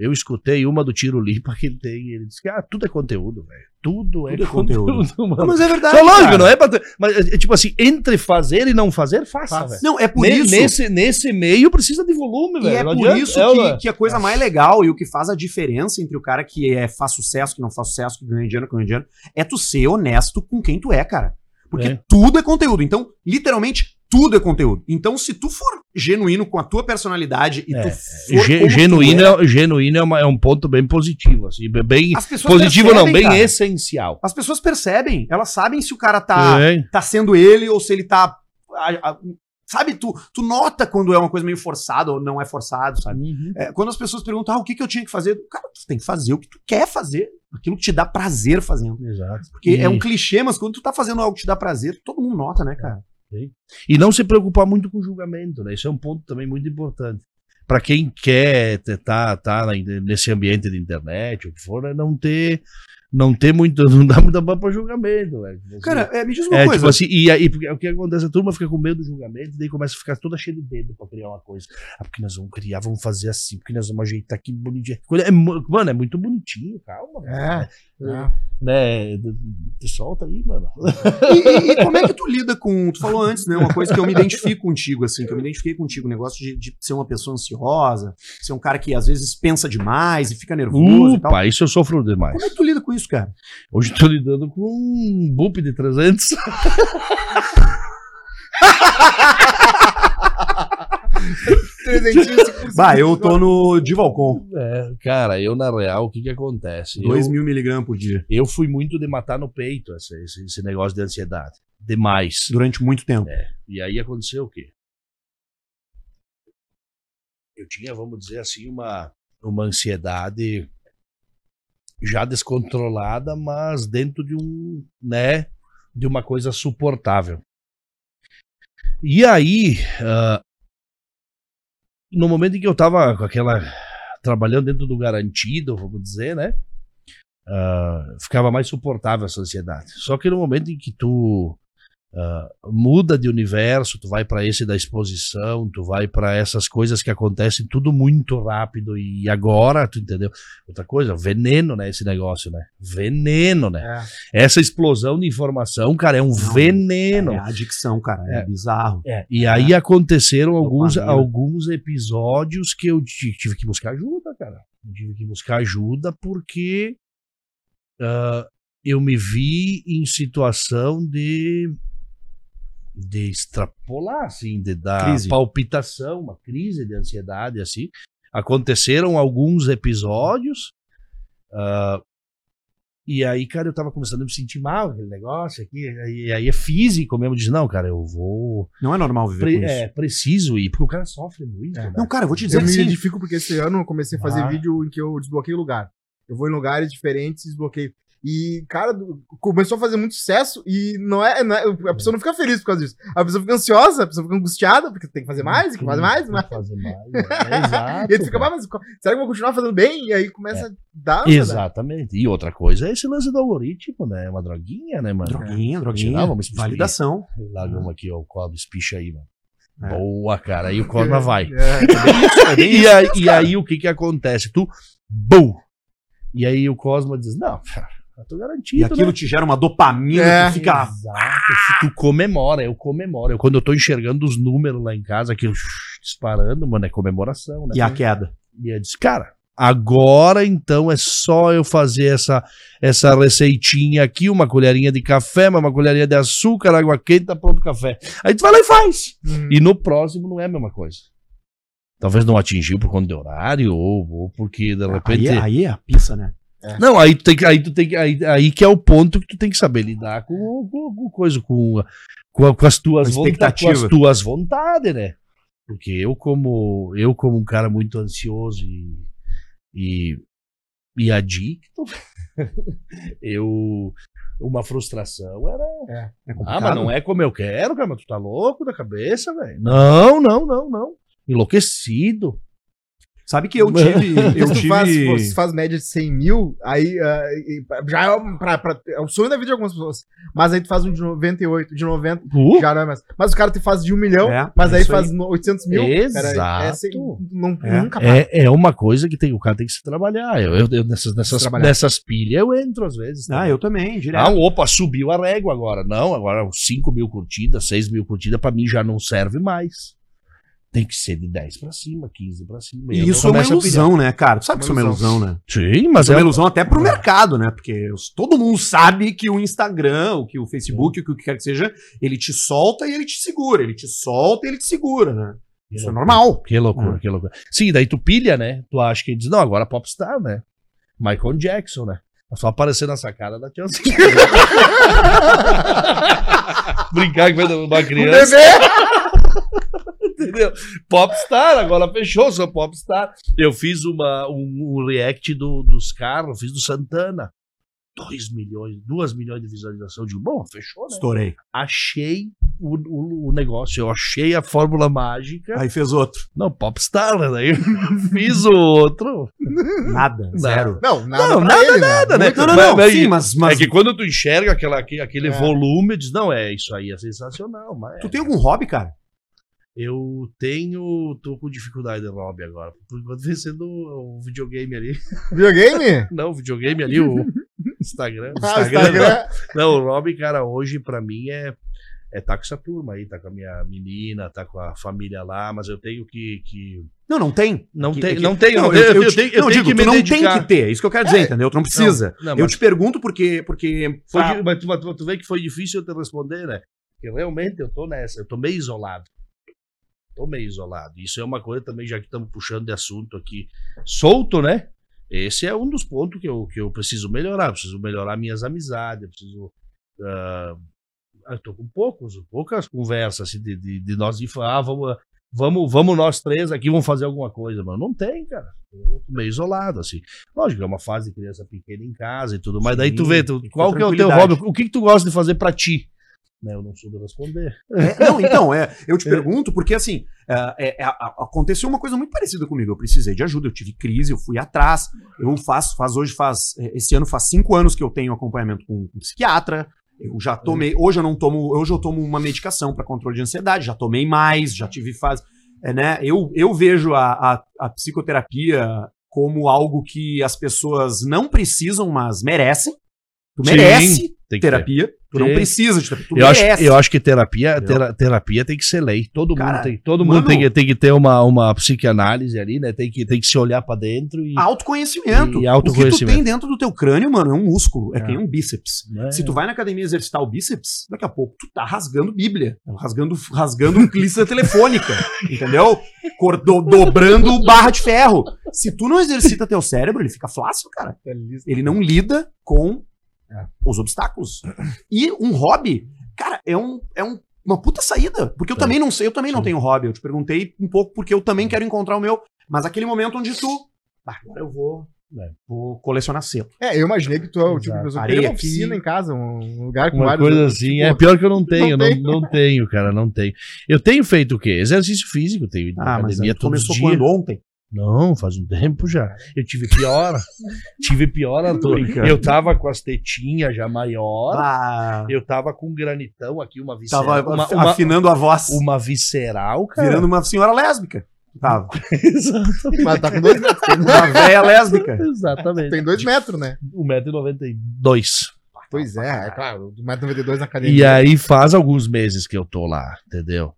B: eu escutei uma do Tiro Limpa que ele tem. Ele disse que ah, tudo é conteúdo, velho. Tudo, é,
A: Tudo é
B: conteúdo,
A: conteúdo. Não, mas é verdade.
B: Só lógico,
A: cara.
B: não é pra ter, Mas, é, tipo assim, entre fazer e não fazer, faça, velho.
A: Não, é por
B: Ne-
A: isso.
B: Nesse, nesse meio precisa de volume,
A: E
B: velho.
A: é
B: Não
A: por
B: adianta,
A: isso
B: é
A: que,
B: é?
A: que a coisa mais legal e o que faz a diferença entre o cara que é, faz sucesso, que não faz sucesso, que ganha dinheiro, que ganha dinheiro, é tu ser honesto com quem tu é, cara. Porque
B: É.
A: tudo é conteúdo. Então, literalmente, Tudo é conteúdo. Então, se tu for genuíno com a tua personalidade e
B: É,
A: tu for
B: Ge-
A: como tu
B: genuíno,
A: é,
B: é, genuíno é, uma- é um ponto bem positivo, assim, bem positivo não, bem
A: cara.
B: essencial.
A: As pessoas percebem, elas sabem se o cara tá,
B: É.
A: tá sendo ele ou se ele tá. a- a- sabe, tu, tu nota quando é uma coisa meio forçada ou não é forçado, sabe?
B: Uhum.
A: É, quando as pessoas perguntam, ah, o que, que eu tinha que fazer? Cara, tu tem que fazer o que tu quer fazer, aquilo que te dá prazer fazendo.
B: Exato.
A: Porque
B: E-
A: é um clichê, mas quando tu tá fazendo algo que te dá prazer, todo mundo nota, né, cara?
B: E não se preocupar muito com o julgamento, né? Isso é um ponto também muito importante. Para quem quer estar tá, tá nesse ambiente de internet, o que for, é não ter, não ter muito, não dá muita bola para julgamento. Né? Assim,
A: Cara, é, me diz uma
B: é,
A: coisa.
B: tipo assim, e aí porque, o que acontece? A turma fica com medo do julgamento, e daí começa a ficar toda cheia de dedo pra criar uma coisa. Ah, porque nós vamos criar, vamos fazer assim, porque nós vamos ajeitar aqui bonitinho. É, mano, é muito bonitinho, calma.
C: É.
B: mano. Né? Te solta aí, mano.
A: E, e- e como é que tu lida com. Tu falou antes, né? Uma coisa que eu me identifico contigo, assim, que eu me identifiquei contigo, o negócio de, de ser uma pessoa ansiosa, ser um cara que às vezes pensa demais e fica nervoso e tal.
B: Opa, isso eu sofro demais.
A: Como é que tu lida com isso, cara?
B: Hoje tô lidando com um bump de 300.
A: Bah, eu tô no Divalcon.
B: É, cara, eu na real, o que que acontece?
A: 2
B: Eu,
A: mil miligramas por dia.
B: eu fui muito de matar no peito esse, esse, esse negócio de ansiedade. Demais.
A: Durante muito tempo.
B: E aí aconteceu o quê? Eu tinha, vamos dizer assim, uma, uma ansiedade já descontrolada, mas dentro de um, né, de uma coisa suportável. E aí, ah, no momento em que eu tava com aquela trabalhando dentro do garantido, vamos dizer, né? ah, ficava mais suportável essa ansiedade. Só que no momento em que tu ah, muda de universo, tu vai para esse da exposição, tu vai para essas coisas que acontecem tudo muito rápido e agora, tu entendeu? Outra coisa, veneno, né, esse negócio, né? Veneno, né?
C: É.
B: Essa explosão de informação, cara, é um
A: Não,
B: veneno.
A: É adicção, cara. É,
B: É.
A: bizarro.
B: É, e aí aconteceram alguns, alguns episódios que eu ti- tive que buscar ajuda, cara. Eu tive que buscar ajuda porque ah, eu me vi em situação de de extrapolar, assim, de dar
A: Crise.
B: palpitação, uma crise de ansiedade, assim. Aconteceram alguns episódios ah, e aí, cara, eu tava começando a me sentir mal, aquele negócio aqui, e aí é físico mesmo, eu disse, não, cara, eu vou
A: Não é normal viver
B: Pre-
A: com isso.
B: é, preciso ir, porque o cara sofre muito.
C: É.
B: né?
A: Não, cara, eu vou te dizer
C: Eu me identifico porque esse ano eu comecei a fazer
B: Ah.
C: vídeo em que eu desbloqueio lugar. Eu vou em lugares diferentes e desbloqueio. E, cara, começou a fazer muito sucesso e não é, não é- A pessoa não fica feliz por causa disso. A pessoa fica ansiosa, a pessoa fica angustiada, porque tem que fazer mais, tem que fazer mais,
B: Tem
C: mais.
B: que fazer mais. é, Exato.
C: E aí tu fica. "Ah, mas será que eu vou continuar fazendo bem? E aí começa a dar. ansiedade.
B: Exatamente. E outra coisa é esse lance do algoritmo, né? É uma droguinha, né, mano?
A: Droguinha, droguinha.
B: Não, vamos.
A: Validação.
B: Largamos aqui, ó, o Cosmo espicha aí, mano.
A: É.
B: Boa, cara. Aí o Cosma vai.
C: É.
B: e, aí, e aí o que que acontece? Tu, bum! E aí o Cosma diz, não, cara, tô garantido,
A: E aquilo
B: né?
A: te gera uma dopamina
C: É.
A: que fica.
B: Exato. Se tu comemora, eu comemoro. Eu, quando eu tô enxergando os números lá em casa, aquilo disparando, mano, é comemoração, né?
A: E a queda.
B: E eu disse, cara, agora então é só eu fazer essa, essa receitinha aqui, uma colherinha de café, uma colherinha de açúcar, água quente, tá pronto o café. Aí tu vai lá e faz.
C: Hum.
B: E no próximo não é a mesma coisa. Talvez não atingiu por conta de horário, ou, ou porque de repente.
A: Aí, é- aí é a pizza, né?
B: Não, aí tu tem que, aí tu tem que, aí, aí que é o ponto que tu tem que saber lidar com, com, com coisa, com, com, com as tuas vontades, com as tuas vontades, né? Porque eu como eu como um cara muito ansioso e e, e adicto, eu uma frustração era
A: É
B: ah,
A: complicado.
B: mas não é como eu quero, cara, mas tu tá louco da cabeça, velho. Não, não, não, não. Enlouquecido.
A: Sabe que eu tive. Eu
C: Se tu faz,
A: tive.
C: pô, se faz média de 100 mil, aí ah, e- já é, um- pra, pra- é o sonho da vida de algumas pessoas. Mas aí tu faz um de 98, de 90,
B: Uh,
C: já não é mais. Mas o cara te faz de um milhão,
A: É,
C: mas
A: é
C: aí faz
A: aí.
C: no- 800 mil.
B: Exato.
C: Cara, é sem- não,
A: É.
C: Nunca para.
B: É, é uma coisa que tem, o cara tem que se trabalhar. Eu, eu, eu nessas, nessas,
C: trabalhar.
B: nessas pilhas eu entro às vezes.
A: Ah,
B: também.
A: eu também, direto.
B: Ah, opa, subiu a régua agora. Não, agora 5 mil curtidas, 6 mil curtidas, pra mim já não serve mais. Tem que ser de 10 pra cima, 15 pra cima.
A: E
B: Eu
A: isso é uma
B: começo a pilhar.
A: ilusão, né, cara? Tu sabe que isso é uma
C: Uma
A: ilusão, né?
B: Sim, mas
A: Isso é
B: é
A: uma ilusão até pro mercado, né? Porque todo mundo sabe que o Instagram, o que o Facebook, o que o que quer que seja, ele te solta e ele te segura. Ele te solta e ele te segura, né? Isso é normal.
B: Que loucura, que loucura. Sim, daí tu pilha, né? Tu acha que diz, não, agora popstar, né? Michael Jackson, né? É só aparecer na sacada da Chelsea. Brincar que vai dar uma criança. Entendeu? Popstar, agora fechou, sou popstar. Eu fiz uma, um, um react do, dos carros, fiz do Santana. 2 milhões, 2 milhões de visualização. Digo, bom, fechou, né?
A: Estourei.
B: Achei o, o, o negócio, eu achei a fórmula mágica.
A: Aí fez outro.
B: Não, popstar, né? Daí eu fiz o outro.
A: Nada. Zero.
C: Não, nada
B: Não, nada,
C: ele,
B: nada, né?
A: Não, não,
B: Mas-
A: não.
B: mas-
A: sim, mas, mas
B: É que quando tu enxerga aquela, aquele, aquele
C: É.
B: volume, diz, não, é, isso aí é sensacional, mas
A: tu tem algum hobby, cara?
B: Eu tenho, tô com dificuldade de hobby agora. Por enquanto vem sendo o videogame ali.
C: Videogame?
B: Não, o videogame ali, o Instagram.
C: Ah, Instagram.
B: Não, o hobby, cara, hoje pra mim é é tá com essa turma aí, tá com a minha menina, tá com a família lá, mas eu tenho que, que...
A: Não, não tem.
B: Não
A: que-
B: tem,
A: que-
B: não tenho,
A: Não,
B: não
A: eu, eu,
B: eu
A: te-
B: tenho, eu
A: não,
B: tenho
A: digo,
B: que me
A: não
B: dedicar.
A: tem que ter, é isso que eu quero dizer,
C: É.
A: entendeu? Tu não precisa.
B: Não,
A: eu
B: mas-
A: te pergunto porque. porque
B: Foi di- mas, tu, mas tu vê que foi difícil eu te responder, né? Porque realmente eu tô nessa, eu tô meio isolado. Tô meio isolado. Isso é uma coisa também, já que estamos puxando de assunto aqui solto, né? Esse é um dos pontos que eu, que eu preciso melhorar. Eu preciso melhorar minhas amizades, eu preciso. eu tô com poucos, poucas conversas assim, de, de, de nós ir falar, ah, vamos, vamos, vamos nós três aqui, vamos fazer alguma coisa, mano. Não tem, cara. Eu tô meio isolado, assim. Lógico, é uma fase de criança pequena em casa e tudo, mas daí tu
A: Sim,
B: vê, tu, qual que é o teu hobby? O que, que tu gosta de fazer pra ti? Né, eu não soube responder.
A: É, não, então, é, eu te pergunto porque assim, é, é, a- aconteceu uma coisa muito parecida comigo. Eu precisei de ajuda, eu tive crise, eu fui atrás. Eu faço, faz hoje, faz. é, Esse ano faz cinco anos que eu tenho acompanhamento com um psiquiatra. Eu já tomei. Hoje eu não tomo. Hoje eu tomo uma medicação para controle de ansiedade, já tomei mais, já tive fase. É, né, eu, eu vejo a, a, a psicoterapia como algo que as pessoas não precisam, mas merecem. Tu
B: Sim,
A: merece
B: Tem que ter.
A: terapia. Tu não
B: Sim.
A: precisa de terapia. Tu
B: Eu acho, eu acho que terapia, tera- terapia tem que ser lei. Todo
A: Cara,
B: mundo tem, todo
A: mano-
B: mundo tem, que, tem que ter uma, uma psicanálise ali, né? Tem que, tem que se olhar pra dentro e.
A: Autoconhecimento.
B: E
A: O
B: autoconhecimento.
A: que tu tem dentro do teu crânio, mano, é um músculo. É,
B: É.
A: que nem um bíceps.
B: né?
A: Se tu vai na academia exercitar o bíceps, daqui a pouco tu tá rasgando Bíblia. Rasgando, rasgando lista telefônica. entendeu? Cor- do- dobrando barra de ferro. Se tu não exercita teu cérebro, ele fica flácido, cara. Ele não lida com
C: É.
A: os obstáculos. E um hobby, cara, é, um, é um- uma puta saída. Porque eu
B: Sim.
A: também não sei, eu também não tenho hobby. Eu te perguntei um pouco porque eu também quero encontrar o meu. Mas aquele momento onde tu. "Ah, agora eu vou.
B: É.
A: Vou colecionar selo.
C: É, eu imaginei que tu é o tipo de pessoa que tem uma oficina em casa, um lugar com
B: Uma
C: vários.
B: coisa assim. é pior que eu não tenho.
C: não
B: Não,
C: tem.
B: não, tenho, cara. Não tenho. Eu tenho feito o quê? Exercício físico. Tenho ido
A: Ah, mas
B: academia todos os
A: começou
B: dias.
A: quando ontem.
B: Não, faz um tempo já. Eu tive pior. tive pior, Arthur. Eu tava com as tetinhas já maior.
A: Ah,
B: Eu tava com um granitão aqui, uma visceral.
A: tava
B: uma, uma,
A: afinando a voz.
B: uma visceral, cara.
A: Virando uma senhora lésbica. Tava.
B: Exatamente.
C: Mas tá com dois metros.
A: Uma véia lésbica.
B: Exatamente.
C: tem dois metros, né?
B: 1,92m.
C: Pois é, é claro. 1,92m na academia.
B: E aí faz alguns meses que eu tô lá, entendeu?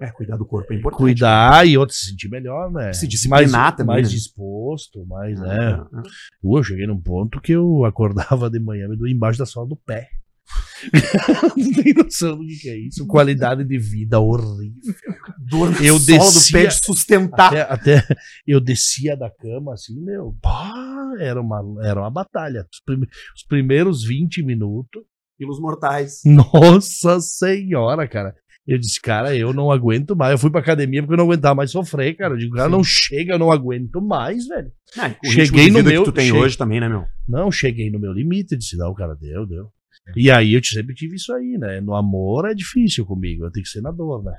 A: É, cuidar do corpo é importante.
B: Cuidar e outro se sentir melhor, né?
A: Se disciplinar
B: mais,
A: também,
B: Mais
A: né?
B: disposto, mais,
A: Ah,
B: né?
A: ah, ah.
B: Eu cheguei num ponto que eu acordava de manhã me doía embaixo da sola do pé. Não tem noção do que é isso. Qualidade de vida horrível.
A: Dor
B: Eu
A: solo do
B: descia-
A: pé de sustentar.
B: Até, até eu descia da cama assim, meu, pá, era uma, era uma batalha. Os, prime- os primeiros 20 minutos,
A: Quilos mortais.
B: nossa senhora, cara. Eu disse, cara, eu não aguento mais. Eu fui pra academia porque eu não aguentava mais sofrer, cara. Eu digo, cara, não chega, eu não aguento mais, velho.
A: Ah, e com o
B: Cheguei no meu-
A: que tu tem
B: cheguei-
A: hoje também, né, meu?
B: Não, cheguei no meu limite. Eu disse, não, cara, deu, deu. E aí eu sempre tive isso aí, né? No amor é difícil comigo, eu tenho que ser na dor, né?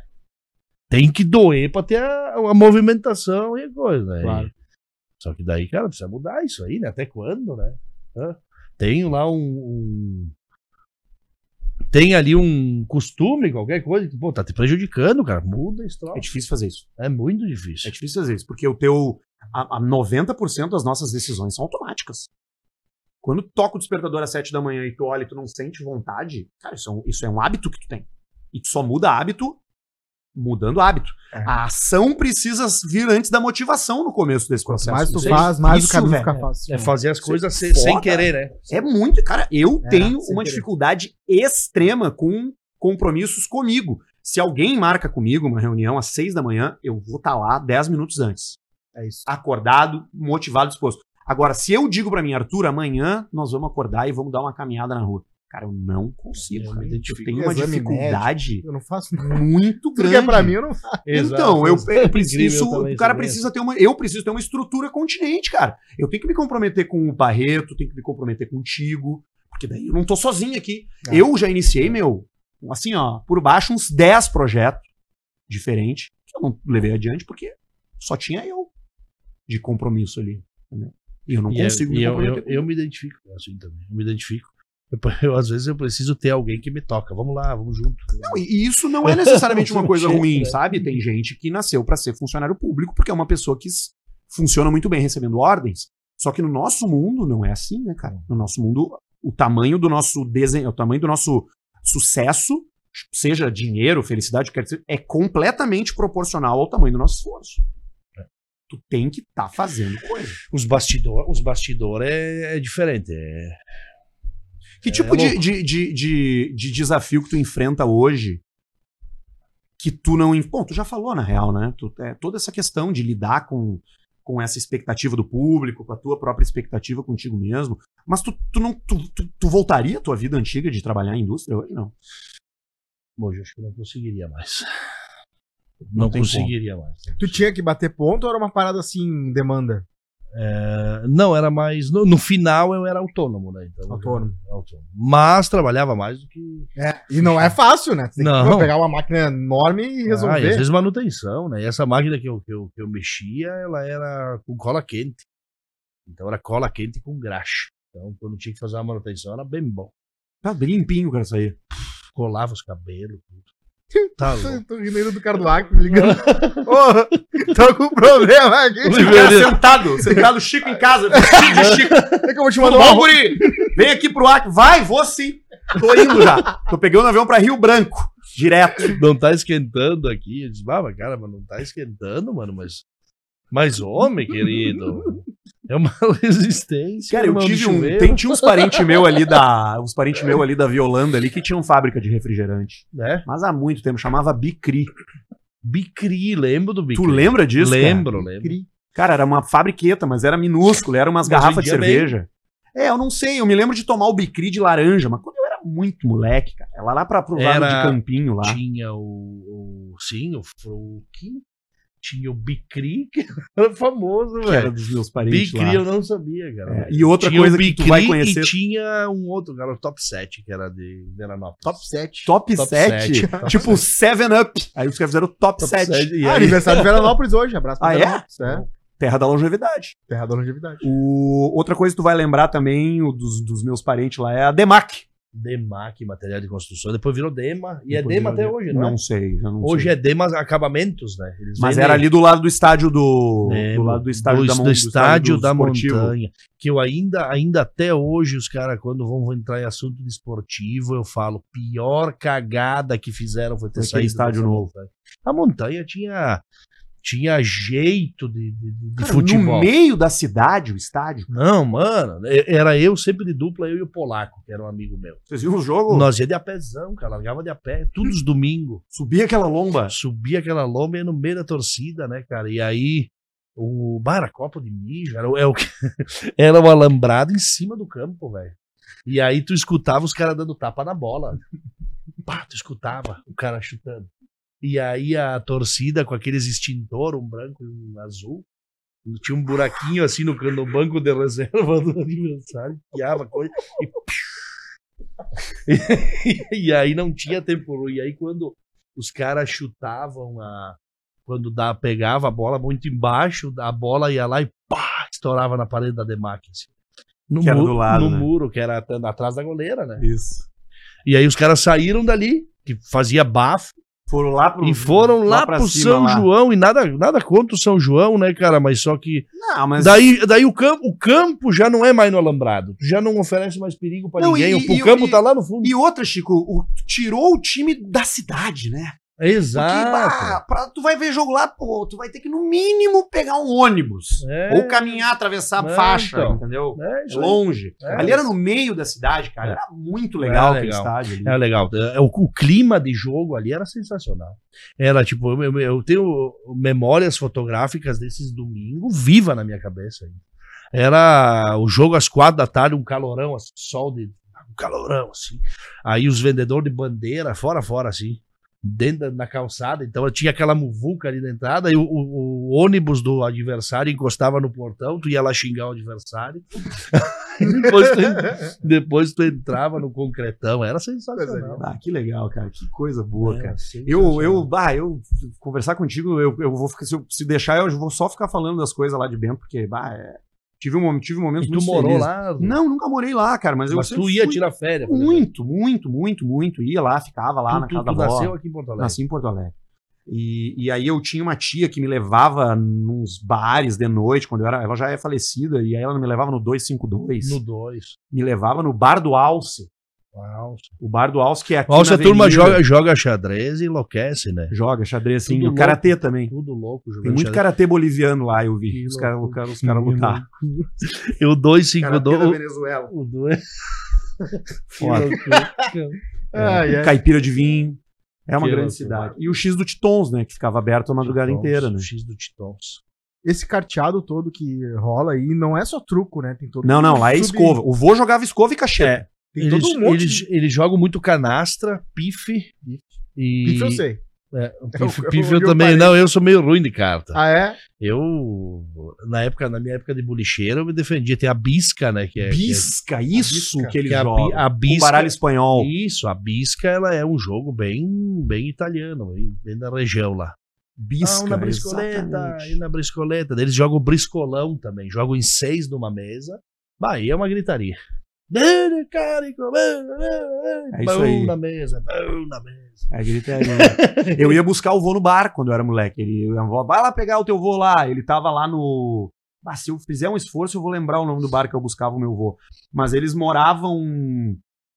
B: Tem que doer pra ter a, a movimentação e a coisa, né?
C: Claro.
B: E- Só que daí, cara, precisa mudar isso aí, né? Até quando, né? Tenho lá um, um- Tem ali um costume, qualquer coisa, que, pô, tá te prejudicando, cara. Muda esse troço.
A: É difícil fazer isso.
B: É muito
A: É
B: difícil.
A: difícil fazer isso, porque o teu. A, a 90% das nossas decisões são automáticas. Quando toca o despertador às 7 da manhã e tu olha e tu não sente vontade, cara, isso é um, isso é um hábito que tu tem. E tu só muda hábito mudando hábito.
C: É.
A: A ação precisa vir antes da motivação no começo desse processo.
C: mais tu faz, mais
A: isso,
C: o caminho
A: velho,
C: fica fácil.
B: É fazer as coisas sem, sem querer, né?
A: É muito, cara. Eu
C: É,
A: tenho uma
C: querer.
A: dificuldade extrema com compromissos comigo. Se alguém marca comigo uma reunião às seis da manhã, eu vou estar lá dez minutos antes.
C: É isso.
A: Acordado, motivado, disposto. Agora, se eu digo pra mim, Arthur, amanhã nós vamos acordar e vamos dar uma caminhada na rua. Cara, eu não consigo.
B: Eu me
A: Eu tenho uma
C: Exame
A: dificuldade
C: Eu não faço nada.
A: muito grande.
C: que é pra mim, eu não faço.
A: Então, eu, eu preciso.
B: Incrível, eu
A: o cara precisa ter uma. Eu preciso ter uma estrutura continente, cara. Eu tenho que me comprometer com o Barreto, tenho que me comprometer contigo. Porque daí eu não tô sozinho aqui.
C: É.
A: Eu já iniciei, meu, assim, ó, por baixo, uns 10 projetos diferentes que eu não levei adiante porque só tinha eu de compromisso ali. Entendeu? E eu não
B: E, eu-
A: consigo
B: e eu,
A: comprometer
B: eu,
A: com
B: eu me identifico assim também. Eu me identifico. Eu, eu, às vezes eu preciso ter alguém que me toca. Vamos lá, vamos junto.
A: Não, e isso não é necessariamente uma coisa ruim,
B: né?
A: sabe? Tem gente que nasceu pra ser funcionário público porque é uma pessoa que funciona muito bem recebendo ordens. Só que no nosso mundo não é assim, né, cara? No nosso mundo, o tamanho do nosso desenho, o tamanho do nosso sucesso, seja dinheiro, felicidade, quer dizer, é completamente proporcional ao tamanho do nosso esforço. Tu tem que estar fazendo coisa.
B: Os bastidores os bastidor é, é diferente. É,
A: Que
B: É
A: tipo de,
B: louco.
A: de, de, de, de desafio que tu enfrenta hoje que tu não. Bom, tu já falou, na real, né? Tu, é, toda essa questão de lidar com, com essa expectativa do público, com a tua própria expectativa contigo mesmo. Mas tu, tu não. Tu, tu, tu voltaria à tua vida antiga de trabalhar em indústria hoje? Não.
B: Hoje eu acho que eu não conseguiria mais. Não,
A: tem
B: conseguiria mais.
C: Tu tinha que bater ponto ou era uma parada assim, demanda?
B: É, não, era mais. No, no final eu era autônomo, né? Então,
C: Autônomo.
B: era autônomo. Mas trabalhava mais do que.
C: É. E não é fácil, né? Tu tem
B: Não.
C: que pegar uma máquina enorme e
B: Ah, e
C: resolver.
B: às vezes manutenção, né? E essa máquina que eu, que, eu, que eu mexia, ela era com cola quente. Então era cola quente com graxa. Então, quando tinha que fazer uma manutenção, era bem bom.
A: Tá bem limpinho, cara, aí.
B: Colava os cabelos, tudo. Tá louco.
C: Tô, rindo ainda do cara do Acre, me ligando. Ô, tô com problema aqui.
B: Velho.
A: sentado, sentado Chico em casa, vestido de Chico.
C: É que eu vou te mandar
A: guri? Vem aqui pro Acre. Vai, vou sim. Tô indo já. Tô pegando um avião pra Rio Branco, direto.
B: Não tá esquentando aqui. Eu disse, ah, mas cara, mas não tá esquentando, mano, mas. Mas homem, querido. É uma resistência.
A: Cara, eu tive um. Tem, tinha uns parentes meus ali da. Uns parentes meus ali da Violanda ali que tinham fábrica de refrigerante.
B: Né?
A: Mas há muito tempo, chamava Bicri.
B: Bicri, lembro do Bicri.
A: Tu lembra disso? cara?
B: Lembro, lembro.
C: Cri.
A: Cara, era uma fabriqueta, mas era minúsculo, era umas
B: Mas
A: garrafas de
B: bem.
A: cerveja. É, eu não sei, eu me lembro de tomar o Bicri de laranja, mas quando eu era muito moleque, cara. Ela lá pra pro lado
B: Era-
A: de Campinho lá.
B: Tinha o, o. Sim, o Fruki. Tinha o Bicri, que era famoso,
A: Que era
B: velho.
A: dos meus parentes
B: Bicri
A: lá.
B: eu não sabia, cara.
A: É, e outra
B: tinha
A: coisa que tu vai conhecer.
B: E tinha um outro, cara, o Top 7, que era de Veranópolis.
C: Top 7.
A: Top,
B: Top
A: 7,
B: sete, top
A: tipo 7 Up. Aí os caras fizeram top,
B: Top
A: 7.
B: 7, e
C: Ah,
B: aí-
C: aniversário de Veranópolis hoje. Abraço pra
A: Ah, é?
C: Veranópolis. É?
A: Terra da longevidade.
C: Terra da longevidade.
A: O, outra coisa que tu vai lembrar também, o dos, dos meus parentes lá, é a Demac.
B: Demac, material de construção. Depois virou Dema. E é
A: Depois
B: Dema
A: virou
B: até
A: Dema.
B: hoje, não,
A: Não
B: é?
A: sei, eu não
B: Hoje
A: sei.
B: é Dema Acabamentos, né? Eles
A: Mas era ali do lado do estádio do.
B: Lembro.
A: do lado do estádio
B: do,
A: da
B: do estádio
A: do
B: da montanha. Que eu ainda, ainda até hoje, os caras, quando vão entrar em assunto de esportivo, eu falo, pior cagada que fizeram foi ter
A: Foi
B: saído
A: estádio novo.
B: montanha. A montanha tinha, tinha jeito de, de, de-
A: Cara,
B: futebol.
A: No meio da cidade, o estádio.
B: Não, mano, era eu sempre de dupla, eu e o Polaco, que era um amigo meu.
A: Vocês viram o jogo?
B: Nós ia de apézão, cara, largava de a pé, todos os domingos.
A: Subia aquela lomba.
B: Subia aquela lomba e ia no meio da torcida, né, cara? E aí, o bar era copo de mijo, era, o- é o que- era um alambrado em cima do campo, velho. E aí tu escutava os caras dando tapa na bola. Pá, tu escutava o cara chutando. E aí a torcida com aqueles extintor, um branco e um azul. Tinha um buraquinho assim no, no banco de reserva do aniversário, piava coisa e e, aí não tinha tempo ruim. E aí quando os caras chutavam a. Quando dá, pegava a bola muito embaixo, a bola ia lá e pá, estourava na parede da Demac. Assim. No,
A: Que
B: muro,
A: do lado,
B: no
A: né?
B: muro, que era atrás da goleira, né?
A: Isso.
B: E aí os caras saíram dali, que fazia bafo,
A: Foram lá pro.
B: e foram lá,
A: pra
B: pro
A: cima,
B: São
A: lá.
B: João, e nada, nada contra o São João, né, cara? Mas só que.
A: Não, mas.
B: Daí, daí o, campo, o campo já não é mais no alambrado. Tu já não oferece mais perigo pra
A: Não,
B: ninguém.
A: e-
B: o, o
A: e-
B: campo
A: e-
B: tá lá no fundo.
A: E outra, Chico, o- tirou o time da cidade, né? Porque,
B: Exato.
A: bah, pra- tu vai ver jogo lá, pô, tu vai ter que no mínimo pegar um ônibus.
B: É.
A: Ou caminhar, atravessar a
B: É,
A: faixa,
B: então.
A: entendeu?
B: É,
A: É longe.
B: É.
A: ali era no meio da cidade, cara.
B: É.
A: Era muito legal aquele
B: legal.
A: estádio ali.
B: É legal. O, o clima de jogo ali era sensacional. Era tipo, eu, eu- tenho memórias fotográficas desses domingos viva na minha cabeça. Era o jogo às quatro da tarde, um calorão, assim, sol de. Um calorão, assim. Aí os vendedores de bandeira, fora, fora, assim. Dentro da na calçada, então tinha aquela muvuca ali na entrada, e o, o- o ônibus do adversário encostava no portão, tu ia lá xingar o adversário. depois, tu, depois tu entrava no concretão, era sensacional.
A: Ah, que legal, cara. Que coisa boa,
B: Era
A: cara. Eu, eu, bah, eu conversar contigo, eu, eu vou ficar, se, eu, se deixar, eu vou só ficar falando das coisas lá de Bento, porque, bah, é, tive, um, tive momentos
B: E tu
A: muito
B: morou
A: felizes.
B: lá?
A: Não, nunca morei lá, cara, mas, eu
B: mas tu
A: sempre
B: ia
A: fui
B: tirar férias.
A: muito, muito, muito, muito. Ia lá, ficava lá
B: tu,
A: na
B: tu,
A: casa
B: tu
A: da avó.
B: nasceu aqui em Porto Alegre.
A: Nasci em Porto Alegre. E, e aí eu tinha uma tia que me levava nos bares de noite, quando eu era. Ela já é falecida, e aí ela me levava no 252.
B: No 2.
A: Me levava no bar do Alce. O bar do Alce, que é aqui.
B: Nossa,
A: na
B: a turma joga, joga xadrez e enlouquece, né?
A: Joga xadrez, sim.
B: Tudo
A: o karatê também.
B: Tudo louco jogando
A: Tem muito
B: xadrez.
A: karatê boliviano lá, eu vi.
B: Que
A: Os caras os cara lutaram.
B: E o 252.
A: Venezuela.
B: O 2.
A: Foda.
C: Ai, ai.
A: Caipira de vinho. É uma
B: Que
A: grande cidade. E o X do Titons, né? Que ficava aberto a madrugada inteira, né?
B: X do Titons.
C: Esse carteado todo que rola aí não é só truco, né? Tem todo
A: Não, não, lá é escova. O vô jogava escova e cacheta.
C: Tem todo
B: Eles,
C: um monte
B: eles,
C: de
B: eles jogam muito canastra, pife. E...
C: Pife eu sei.
B: É,
C: É
B: pife,
C: é
B: pife eu
C: meu
B: também. Não, eu sou meio ruim de carta.
C: Ah, é?
B: Eu, na época, na minha época de bolicheiro, eu me defendia. Tem a bisca, né? Que é, que é-
A: Bisca, isso
C: bisca.
A: que ele
B: que é a,
A: joga.
B: a
A: Com
B: bisca.
A: baralho espanhol.
B: Isso, a bisca, ela é um jogo bem, bem italiano, bem, bem da região lá.
A: Bisca,
B: ah, na briscoleta, e na briscoleta. Eles jogam briscolão também, jogam em seis numa mesa. Bah, aí é uma gritaria.
A: É isso aí.
B: na mesa, na mesa.
A: É gritaria. eu ia buscar o vô no bar quando eu era moleque. Ele, avó, vai lá pegar o teu vô lá. Ele tava lá no. Ah, se eu fizer um esforço, eu vou lembrar o nome do bar que eu buscava o meu vô. Mas eles moravam.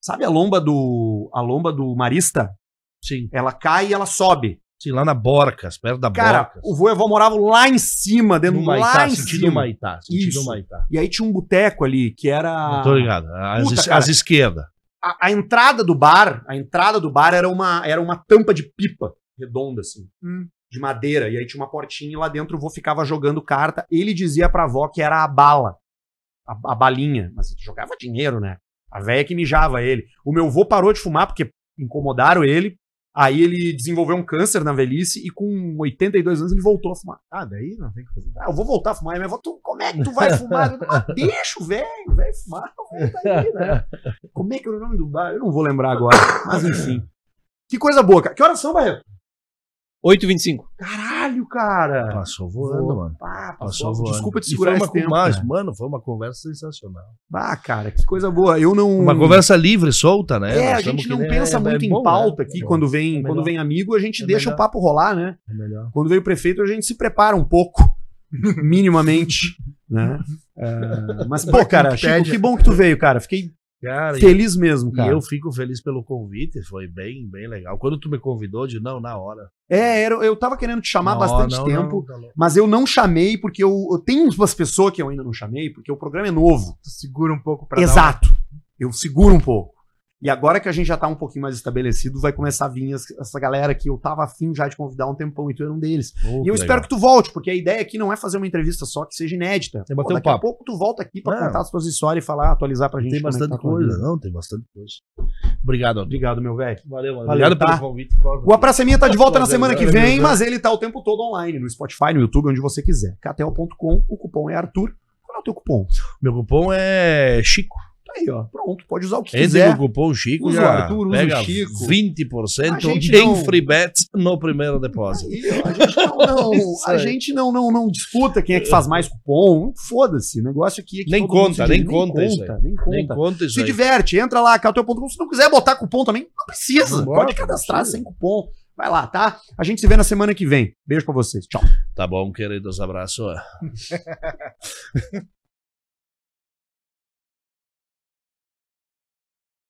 A: Sabe a lomba do. A lomba do Marista?
B: Sim,
A: Ela cai e ela sobe.
B: Sim, lá na Borcas, perto da
A: Cara,
B: Borcas.
A: o vô e a avó moravam lá em cima, dentro lá
B: Maitá,
A: em
B: sentido
A: cima.
B: Maitá, sentido
A: Isso.
B: Maitá.
A: E aí tinha um boteco ali que era.
B: Tô ligado, as,
A: Puta,
B: es-
A: cara.
B: as esquerdas.
A: a, a entrada do bar, a entrada do bar era uma, era uma tampa de pipa redonda, assim,
C: Hum.
A: de madeira. E aí tinha uma portinha e lá dentro o vô ficava jogando carta. Ele dizia pra avó que era a bala, a, a balinha. Mas ele jogava dinheiro, né? A véia que mijava ele. O meu vô parou de fumar porque incomodaram ele. Aí ele desenvolveu um câncer na velhice e com 82 anos ele voltou a fumar.
C: Ah, daí não tem que fazer.
A: Ah, eu vou voltar a fumar. Minha avó, tu, como é que tu vai fumar? Eu, Mas deixa o velho, velho fumar, tá aí, né? Como é que era o nome do bar? Eu não vou lembrar agora. Mas enfim. Que coisa boa, cara. Que horas são, Barreto?
D: 8h25.
A: Caralho, cara.
B: Passou voando, mano.
A: Ah,
B: Passou
A: passou.
B: voando.
A: Desculpa te
B: E
A: segurar
B: foi uma
A: esse tempo.
B: mas. Mano, foi uma conversa sensacional.
A: Ah, cara, que coisa boa. Eu não.
B: Uma conversa livre, solta, né?
A: É,
B: Nós
A: a gente não pensa
B: é-
A: muito
B: é
A: em
B: bom,
A: pauta
B: né?
A: aqui.
B: É.
A: Quando vem,
B: É
A: quando vem amigo, a gente
B: É
A: deixa
B: melhor.
A: o papo rolar, né?
B: É melhor.
A: Quando vem o prefeito, a gente se prepara um pouco. minimamente, né? É, mas, pô, cara, Chico, que bom que tu veio, cara. Fiquei
B: Cara, e-
A: feliz mesmo,
B: e
A: cara.
B: eu fico feliz pelo convite, foi bem, bem legal. Quando tu me convidou, de não, na hora.
A: É, era- eu tava querendo te chamar há bastante
B: não,
A: tempo,
B: não, tá
A: mas eu não chamei porque eu, eu tenho umas pessoas que eu ainda não chamei, porque o programa é novo.
C: Tu segura um pouco pra dar
A: Exato. Eu seguro um pouco. E agora que a gente já tá um pouquinho mais estabelecido, vai começar a vir essa galera que eu tava afim já de convidar um tempão e tu era um deles.
B: Oh,
A: e eu espero que tu volte, porque a ideia aqui não é fazer uma entrevista só que seja inédita.
B: É bater um
A: daqui a
B: papo.
A: pouco tu volta aqui pra
B: Não.
A: contar as tuas histórias e falar, atualizar pra gente.
B: tem
A: é
B: bastante
A: tá a
B: coisa. Não, tem bastante coisa. Obrigado, Arthur.
A: Obrigado, meu velho.
B: Valeu, mano.
A: Valeu,
B: Obrigado
A: tá?
B: pelo convite.
A: O A Praça é Minha tá de volta na semana que vem, mas ele tá o tempo todo online, no Spotify, no YouTube, onde você quiser. KTO.com, o cupom é Arthur. Qual é o teu cupom?
B: Meu cupom é Chico.
A: Tá aí, ó. Pronto, pode usar o que
B: Esse é
A: quiser.
B: o cupom Chico
A: Usa o
B: já
A: Arthur, usa o
B: pega
A: Chico.
B: 20%
A: A gente
B: em
A: não-
B: free bets no primeiro depósito.
A: Aí, ó, a gente não, não,
B: Isso
A: a gente não, não, não disputa quem é que faz mais cupom. Foda-se. O negócio aqui é que
B: Nem conta, nem conta isso aí.
A: Nem conta.
B: Nem conta isso
A: Se
B: aí.
A: diverte, entra lá, KTO.com. Se não quiser botar cupom também, não precisa.
B: Não
A: Pode
B: bota,
A: cadastrar sem cupom. Vai lá, tá? A gente se vê na semana que vem. Beijo pra vocês. Tchau.
B: Tá bom, queridos. Abraço.